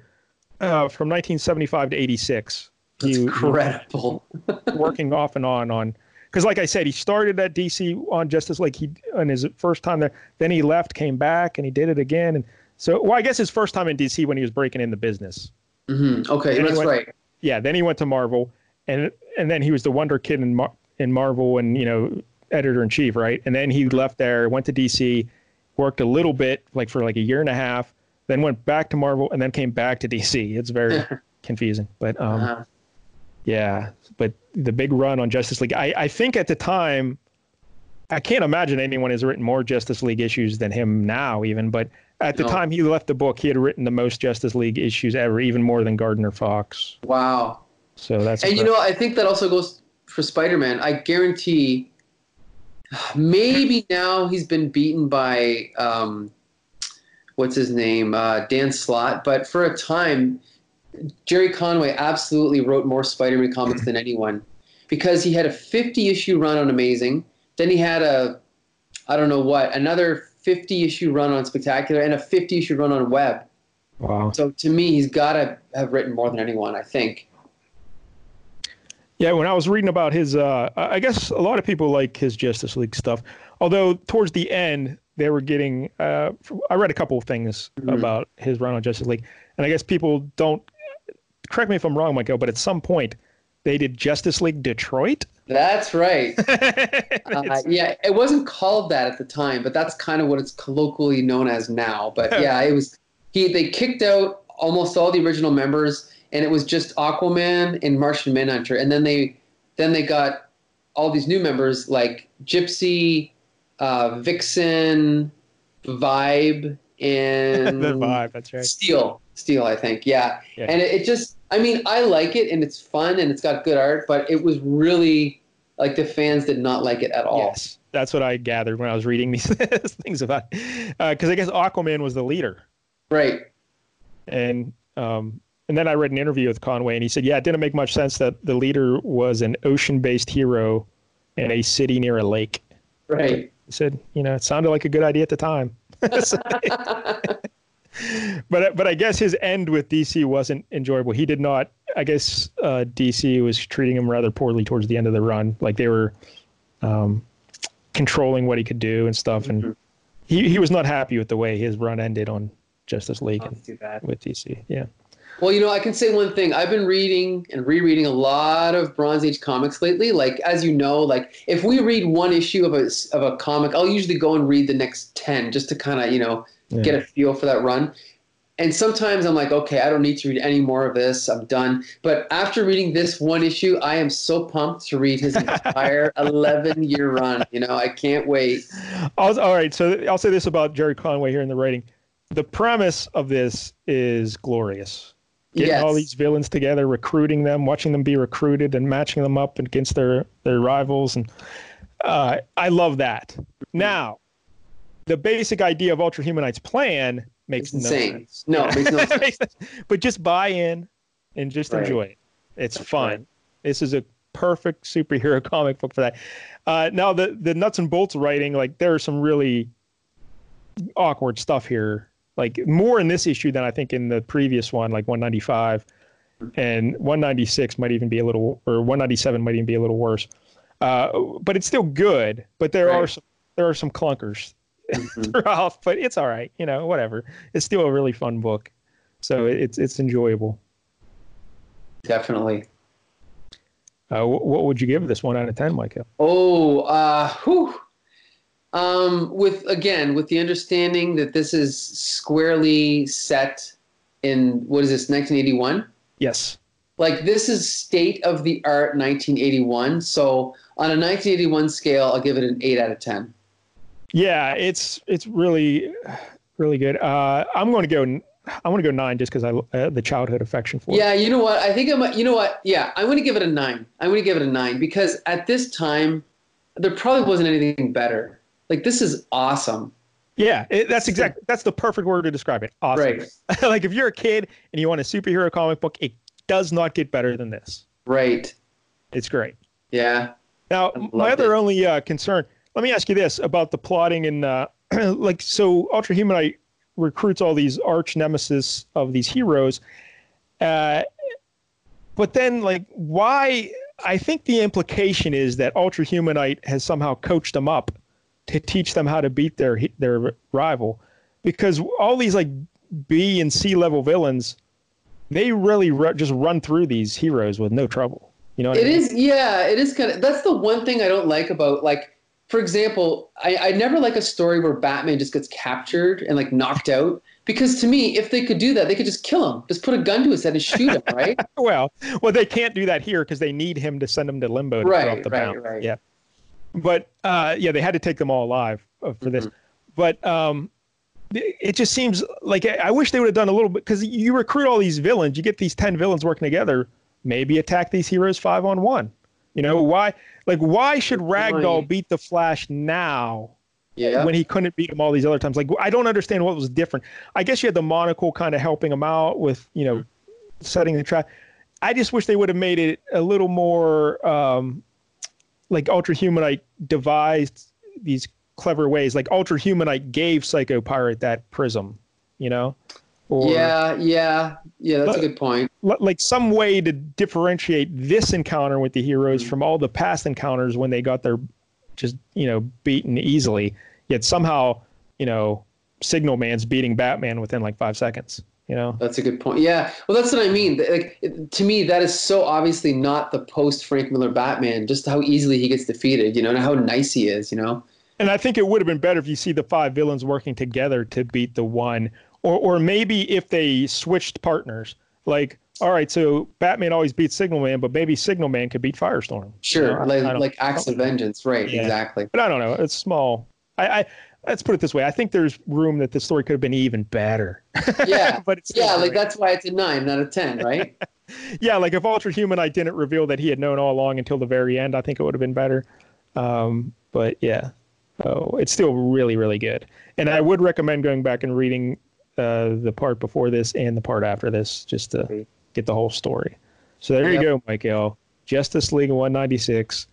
B: uh, from 1975 to 86,
A: That's he, incredible.
B: working off and on on because like I said, he started at DC on Justice League. He on his first time there. Then he left, came back, and he did it again. And so, well, I guess his first time in DC when he was breaking in the business.
A: Mm-hmm. Okay, that's
B: went,
A: right.
B: Yeah, then he went to Marvel, and and then he was the Wonder Kid in Mar- in Marvel and you know editor in chief, right? And then he left there, went to DC, worked a little bit, like for like a year and a half, then went back to Marvel, and then came back to DC. It's very confusing, but um, uh-huh. yeah. But the big run on Justice League, I I think at the time, I can't imagine anyone has written more Justice League issues than him now, even. But at the no. time he left the book, he had written the most Justice League issues ever, even more than Gardner Fox.
A: Wow.
B: So that's
A: and you know I think that also goes for Spider-Man. I guarantee. Maybe now he's been beaten by um, what's his name, uh, Dan Slott. But for a time, Gerry Conway absolutely wrote more Spider-Man comics than anyone because he had a 50 issue run on Amazing. Then he had a, I don't know what, another 50 issue run on Spectacular and a 50 issue run on Web.
B: Wow.
A: So to me, he's got to have written more than anyone, I think.
B: Yeah, when I was reading about his, uh, I guess a lot of people like his Justice League stuff. Although towards the end, they were getting. Uh, I read a couple of things mm-hmm. about his run on Justice League, and I guess people don't. Correct me if I'm wrong, Michael, but at some point, they did Justice League Detroit.
A: That's right. uh, yeah, it wasn't called that at the time, but that's kind of what it's colloquially known as now. But yeah, it was. He they kicked out almost all the original members and it was just Aquaman and Martian Manhunter, and then they then they got all these new members like Gypsy, uh, Vixen, Vibe, and
B: the vibe. That's right.
A: Steel. Steel, I think. Yeah.
B: Yeah.
A: And it, it just, I mean, I like it and it's fun and it's got good art, but it was really like the fans did not like it at all.
B: Yes, that's what I gathered when I was reading these things about. Because I guess Aquaman was the leader,
A: Right.
B: and um, and then I read an interview with Conway, and he said, yeah, it didn't make much sense that the leader was an ocean-based hero in a city near a lake.
A: Right.
B: He said, you know, it sounded like a good idea at the time. But but I guess his end with DC wasn't enjoyable. He did not. I guess uh, DC was treating him rather poorly towards the end of the run. Like they were um, controlling what he could do and stuff, and
A: Mhm.
B: he he was not happy with the way his run ended on Justice League
A: Oh,
B: and
A: that's too bad.
B: with DC. Yeah.
A: Well, you know, I can say one thing. I've been reading and rereading a lot of Bronze Age comics lately. Like, as you know, like if we read one issue of a of a comic, I'll usually go and read the next ten just to kind of you know
B: Yeah.
A: get a feel for that run. And sometimes I'm like, okay, I don't need to read any more of this. I'm done. But after reading this one issue, I am so pumped to read his entire 11 year run. You know, I can't wait.
B: I'll, all right, so I'll say this about Gerry Conway here in the writing. The premise of this is glorious. Getting
A: Yes.
B: all these villains together, recruiting them, watching them be recruited, and matching them up against their their rivals, and uh, I love that. Now, the basic idea of Ultra Humanite's plan makes no sense.
A: No, it makes no sense.
B: but just buy in and just
A: Right.
B: enjoy it. It's
A: That's
B: fun.
A: right.
B: This is a perfect superhero comic book for that. Uh, now the the nuts and bolts writing, like there are some really awkward stuff here. Like more in this issue than I think in the previous one, like 195, and 196 might even be a little, or 197 might even be a little worse. Uh, but it's still good. But there are some there are some clunkers
A: Mhm.
B: throughout. But it's all right. You know, whatever. It's still a really fun book. So it's it's enjoyable.
A: Definitely.
B: Uh, what would you give this one out of ten, Michael?
A: Oh, uh, whew. Um, with again, with the understanding that this is squarely set in what is this, 1981?
B: Yes.
A: Like this is state of the art 1981. So on a 1981 scale, I'll give it an eight out of ten.
B: Yeah, it's it's really really good. Uh, I'm going to go. I'm going to go nine just because I uh, the childhood affection for it.
A: Yeah, you know what? I think I'm. You know what? Yeah, I'm going to give it a nine. I'm going to give it a nine because at this time, there probably wasn't anything better. Like this is awesome.
B: Yeah, it, that's exactly that's the perfect word to describe it. Awesome.
A: Right.
B: like if you're a kid and you want a superhero comic book, it does not get better than this.
A: Right.
B: It's great.
A: Yeah.
B: Now, my other
A: it.
B: only uh, concern. Let me ask you this about the plotting and uh, like so. Ultra Humanite recruits all these arch nemesis of these heroes, uh, but then like why? I think the implication is that Ultra Humanite has somehow coached them up to teach them how to beat their their rival, because all these like B and C level villains, they really just run through these heroes with no trouble. You know, what I mean?
A: is, yeah, it is kind of. That's the one thing I don't like about, like, for example, I, I never like a story where Batman just gets captured and like knocked out. Because to me, if they could do that, they could just kill him, just put a gun to his head and shoot him, right?
B: Well, well, they can't do that here because they need him to send him to limbo to
A: Right,
B: off the
A: right,
B: bounce.
A: right.
B: Yeah, but uh, yeah, they had to take them all alive uh, for this.
A: Mhm.
B: But um, it just seems like I I wish they would have done a little bit because you recruit all these villains, you get these ten villains working together. Maybe attack these heroes five on one. You know why? Like, why should Ragdoll beat the Flash now
A: Yeah.
B: when he couldn't beat him all these other times. Like I don't understand what was different. I guess you had the monocle kind of helping him out with you know setting the trap. I just wish they would have made it a little more um, like Ultra Humanite devised these clever ways. Like Ultra Humanite gave Psycho Pirate that prism, you know. Or
A: yeah, yeah, yeah. That's
B: But-
A: a good point.
B: like some way to differentiate this encounter with the heroes
A: Mm.
B: from all the past encounters when they got their just you know beaten easily yet somehow you know signal man's beating batman within like five seconds you know
A: That's a good point. Yeah. Well, that's what I mean. Like to me, that is so obviously not the post Frank Miller Batman. Just how easily he gets defeated, you know, and how nice he is, you know.
B: and i think it would have been better if you see the five villains working together to beat the one or or maybe if they switched partners like, all right, so Batman always beats Signal Man, but maybe Signal Man could beat Firestorm.
A: Sure,
B: You know,
A: like like acts of vengeance, right?
B: Yeah.
A: Exactly.
B: But I don't know. It's small. I, I let's put it this way. I think there's room that the story could have been even better.
A: Yeah,
B: but
A: yeah, like that's why it's a nine not a ten, right?
B: yeah, like if Ultra Humanite didn't reveal that he had known all along until the very end, I think it would have been better. Um, but yeah, oh, it's still really, really good. And I would recommend going back and reading uh, the part before this and the part after this just to get the whole story. So there you go, Michael. Justice League 196,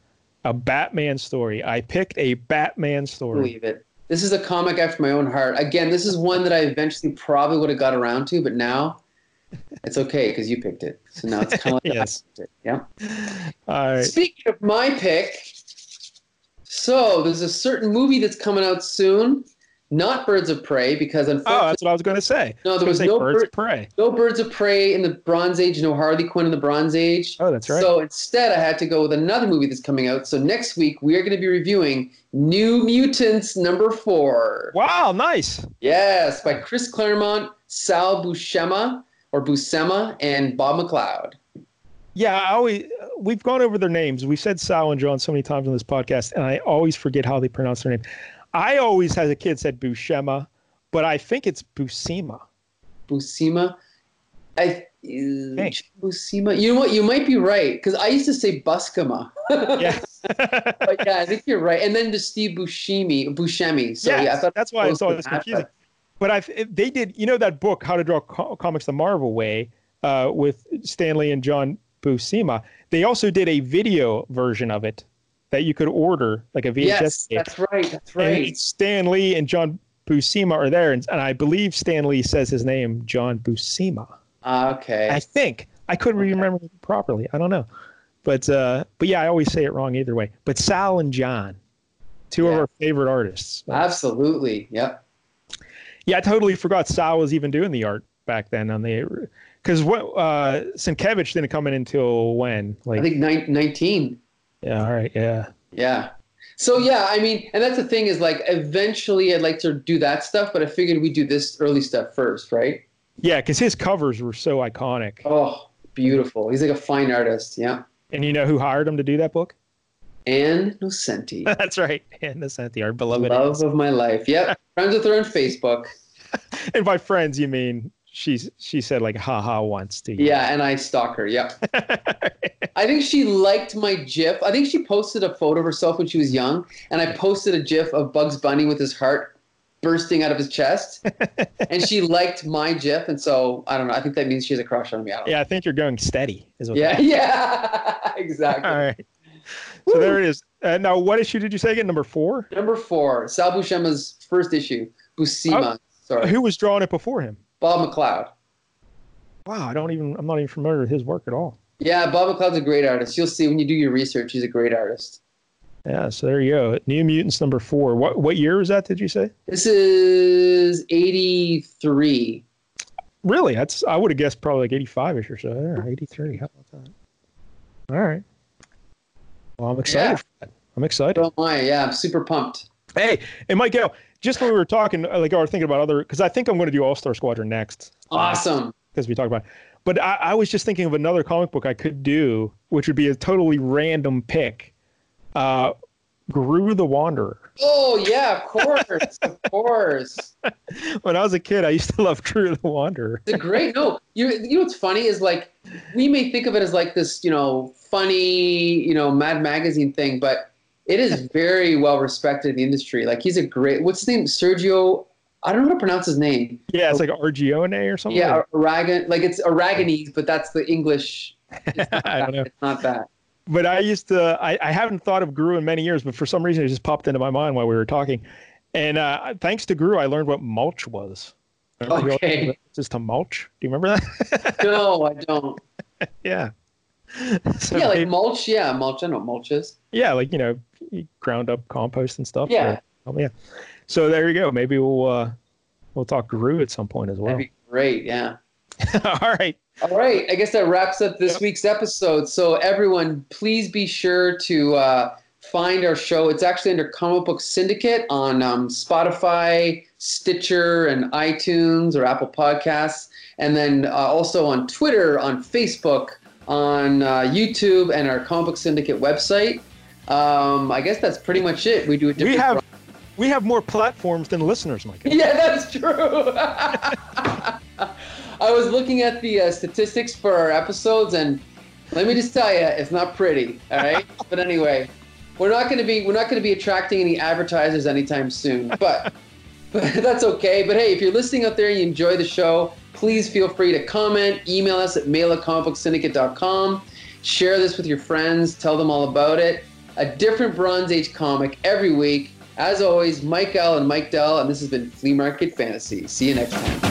B: a Batman story. I picked a Batman story.
A: Believe it. This is a comic after my own heart. Again, this is one that I eventually probably would have got around to, but now it's okay because you picked it. So now it's kind of like
B: Yes.
A: I picked it. Yeah.
B: All right.
A: Speaking of my pick, so there's a certain movie that's coming out soon. Not Birds of Prey because unfortunately,
B: Oh,
A: unfortunately
B: that's what I was going to say.
A: No, there
B: was
A: was no
B: birds
A: bird-
B: of prey.
A: no Birds of Prey in the Bronze Age, no Harley Quinn in the Bronze Age.
B: Oh, that's right.
A: So instead, I had to go with another movie that's coming out. So next week, we are going to be reviewing New Mutants number four.
B: wow, nice.
A: Yes, by Chris Claremont, Sal Buscema or Buscema, and Bob McLeod.
B: Yeah, I always we've gone over their names. We've said Sal and John so many times on this podcast, and I always forget how they pronounce their name. I always, as a kid, said Buscema, but I think it's Buscema.
A: Buscema. I. Buscema. You know what? You might be right because I used to say Buscema.
B: Yeah,
A: but yeah, I think you're right. And then to Steve Buscemi, Buscemi. So yeah, I thought
B: that's why it's
A: close to
B: always confusing.
A: but-
B: But I, they did, you know, that book, How to Draw Co- Comics the Marvel Way, uh, with Stan Lee and John Buscema. They also did a video version of it that you could order, like a VHS
A: Yes,
B: tape.
A: that's right. That's right.
B: it's Stan Lee and John Buscema are there, and, and I believe Stan Lee says his name, John Buscema.
A: Ah, okay.
B: I think I couldn't really remember properly. I don't know, but uh, but yeah, I always say it wrong either way. But Sal and John, two of our favorite artists.
A: Absolutely. Yep.
B: Yeah, I totally forgot Sal was even doing the art back then on the because what uh, Sienkiewicz didn't come in until when? Like I
A: think nine, 19.
B: Yeah, all right, yeah,
A: Yeah. So yeah, I mean, and that's the thing is like eventually I'd like to do that stuff, but I figured we'd do this early stuff first, right?
B: yeah, because his covers were so iconic.
A: Oh, beautiful. He's like a fine artist. Yeah.
B: And you know who hired him to do that book?
A: Ann Nocenti.
B: That's right, Ann Nocenti, our beloved.
A: Love of my life. Yep. Friends with her on Facebook.
B: And by friends, you mean she's she said like haha once to you.
A: Yeah, and I stalk her. Yep. I think she liked my GIF. I think she posted a photo of herself when she was young, and I posted a GIF of Bugs Bunny with his heart bursting out of his chest, and she liked my GIF, and so I don't know. I think that means she has a crush on me. I don't know.
B: yeah, I think you're going steady. Is what
A: Yeah, yeah, exactly.
B: All right. So there it is. Uh, now, what issue did you say again? Number four.
A: Number four, Sal Buscema's first issue, Buscema. Sorry,
B: Who was drawing it before him?
A: Bob McLeod.
B: Wow, I don't even. I'm not even familiar with his work at all.
A: Yeah, Bob McLeod's a great artist. You'll see when you do your research. He's a great artist.
B: Yeah. So there you go. New Mutants number four. What what year was that? Did you say?
A: This is '83.
B: Really? That's. I would have guessed probably like 85ish or so. Yeah, 83. How about that? All right. Well, I'm excited.
A: Yeah.
B: For that. I'm excited.
A: Oh my, yeah, I'm super pumped.
B: Hey, and Michael, just when we were talking, uh, like, I was thinking about other, because I think I'm going to do All Star Squadron next.
A: Awesome.
B: Because we talked about it. But I, I was just thinking of another comic book I could do, which would be a totally random pick. Uh, Groo the Wanderer.
A: Oh yeah, of course, of course.
B: When I was a kid, I used to love Groo the Wanderer.
A: It's a great no. You you know what's funny is like we may think of it as like this, you know, funny, you know, Mad Magazine thing, but it is very well respected in the industry. Like he's a great. What's his name? Sergio. I don't know how to pronounce his name.
B: Yeah, it's like Argione or something.
A: Yeah, Aragon. Like it's Aragonese, but that's the English. It's not
B: I don't
A: that.
B: know.
A: It's not that.
B: but I used to. I, I haven't thought of Groo in many years, but for some reason it just popped into my mind while we were talking. And uh, thanks to Groo, I learned what mulch was. Remember
A: Okay.
B: references to mulch. Do you remember that?
A: No, I don't.
B: yeah. So
A: yeah, like mulch. Yeah, mulch. I know what mulch is.
B: yeah, like you know, ground up compost and stuff.
A: Yeah.
B: or- oh, yeah. So there you go. Maybe we'll uh, we'll talk Groo at some point as well.
A: That'd be great. Yeah.
B: All right.
A: All right. I guess that wraps up this
B: Yep.
A: week's episode. So, everyone, please be sure to uh, find our show. It's actually under Comic Book Syndicate on um, Spotify, Stitcher, and iTunes or Apple Podcasts. and then uh, also on Twitter, on Facebook, on uh, YouTube, and our Comic Book Syndicate website. Um, I guess that's pretty much it. We do a different.
B: We have we have more platforms than listeners, Mike.
A: Yeah, that's true. I was looking at the uh, statistics for our episodes, and let me just tell you, it's not pretty. All right, but anyway, we're not going to be we're not going to be attracting any advertisers anytime soon. But but that's okay. But hey, if you're listening out there and you enjoy the show, please feel free to comment, email us at mail at. Share this with your friends, tell them all about it. A different Bronze Age comic every week. As always, Mike L and Mike Dell, and this has been Flea Market Fantasy. See you next time.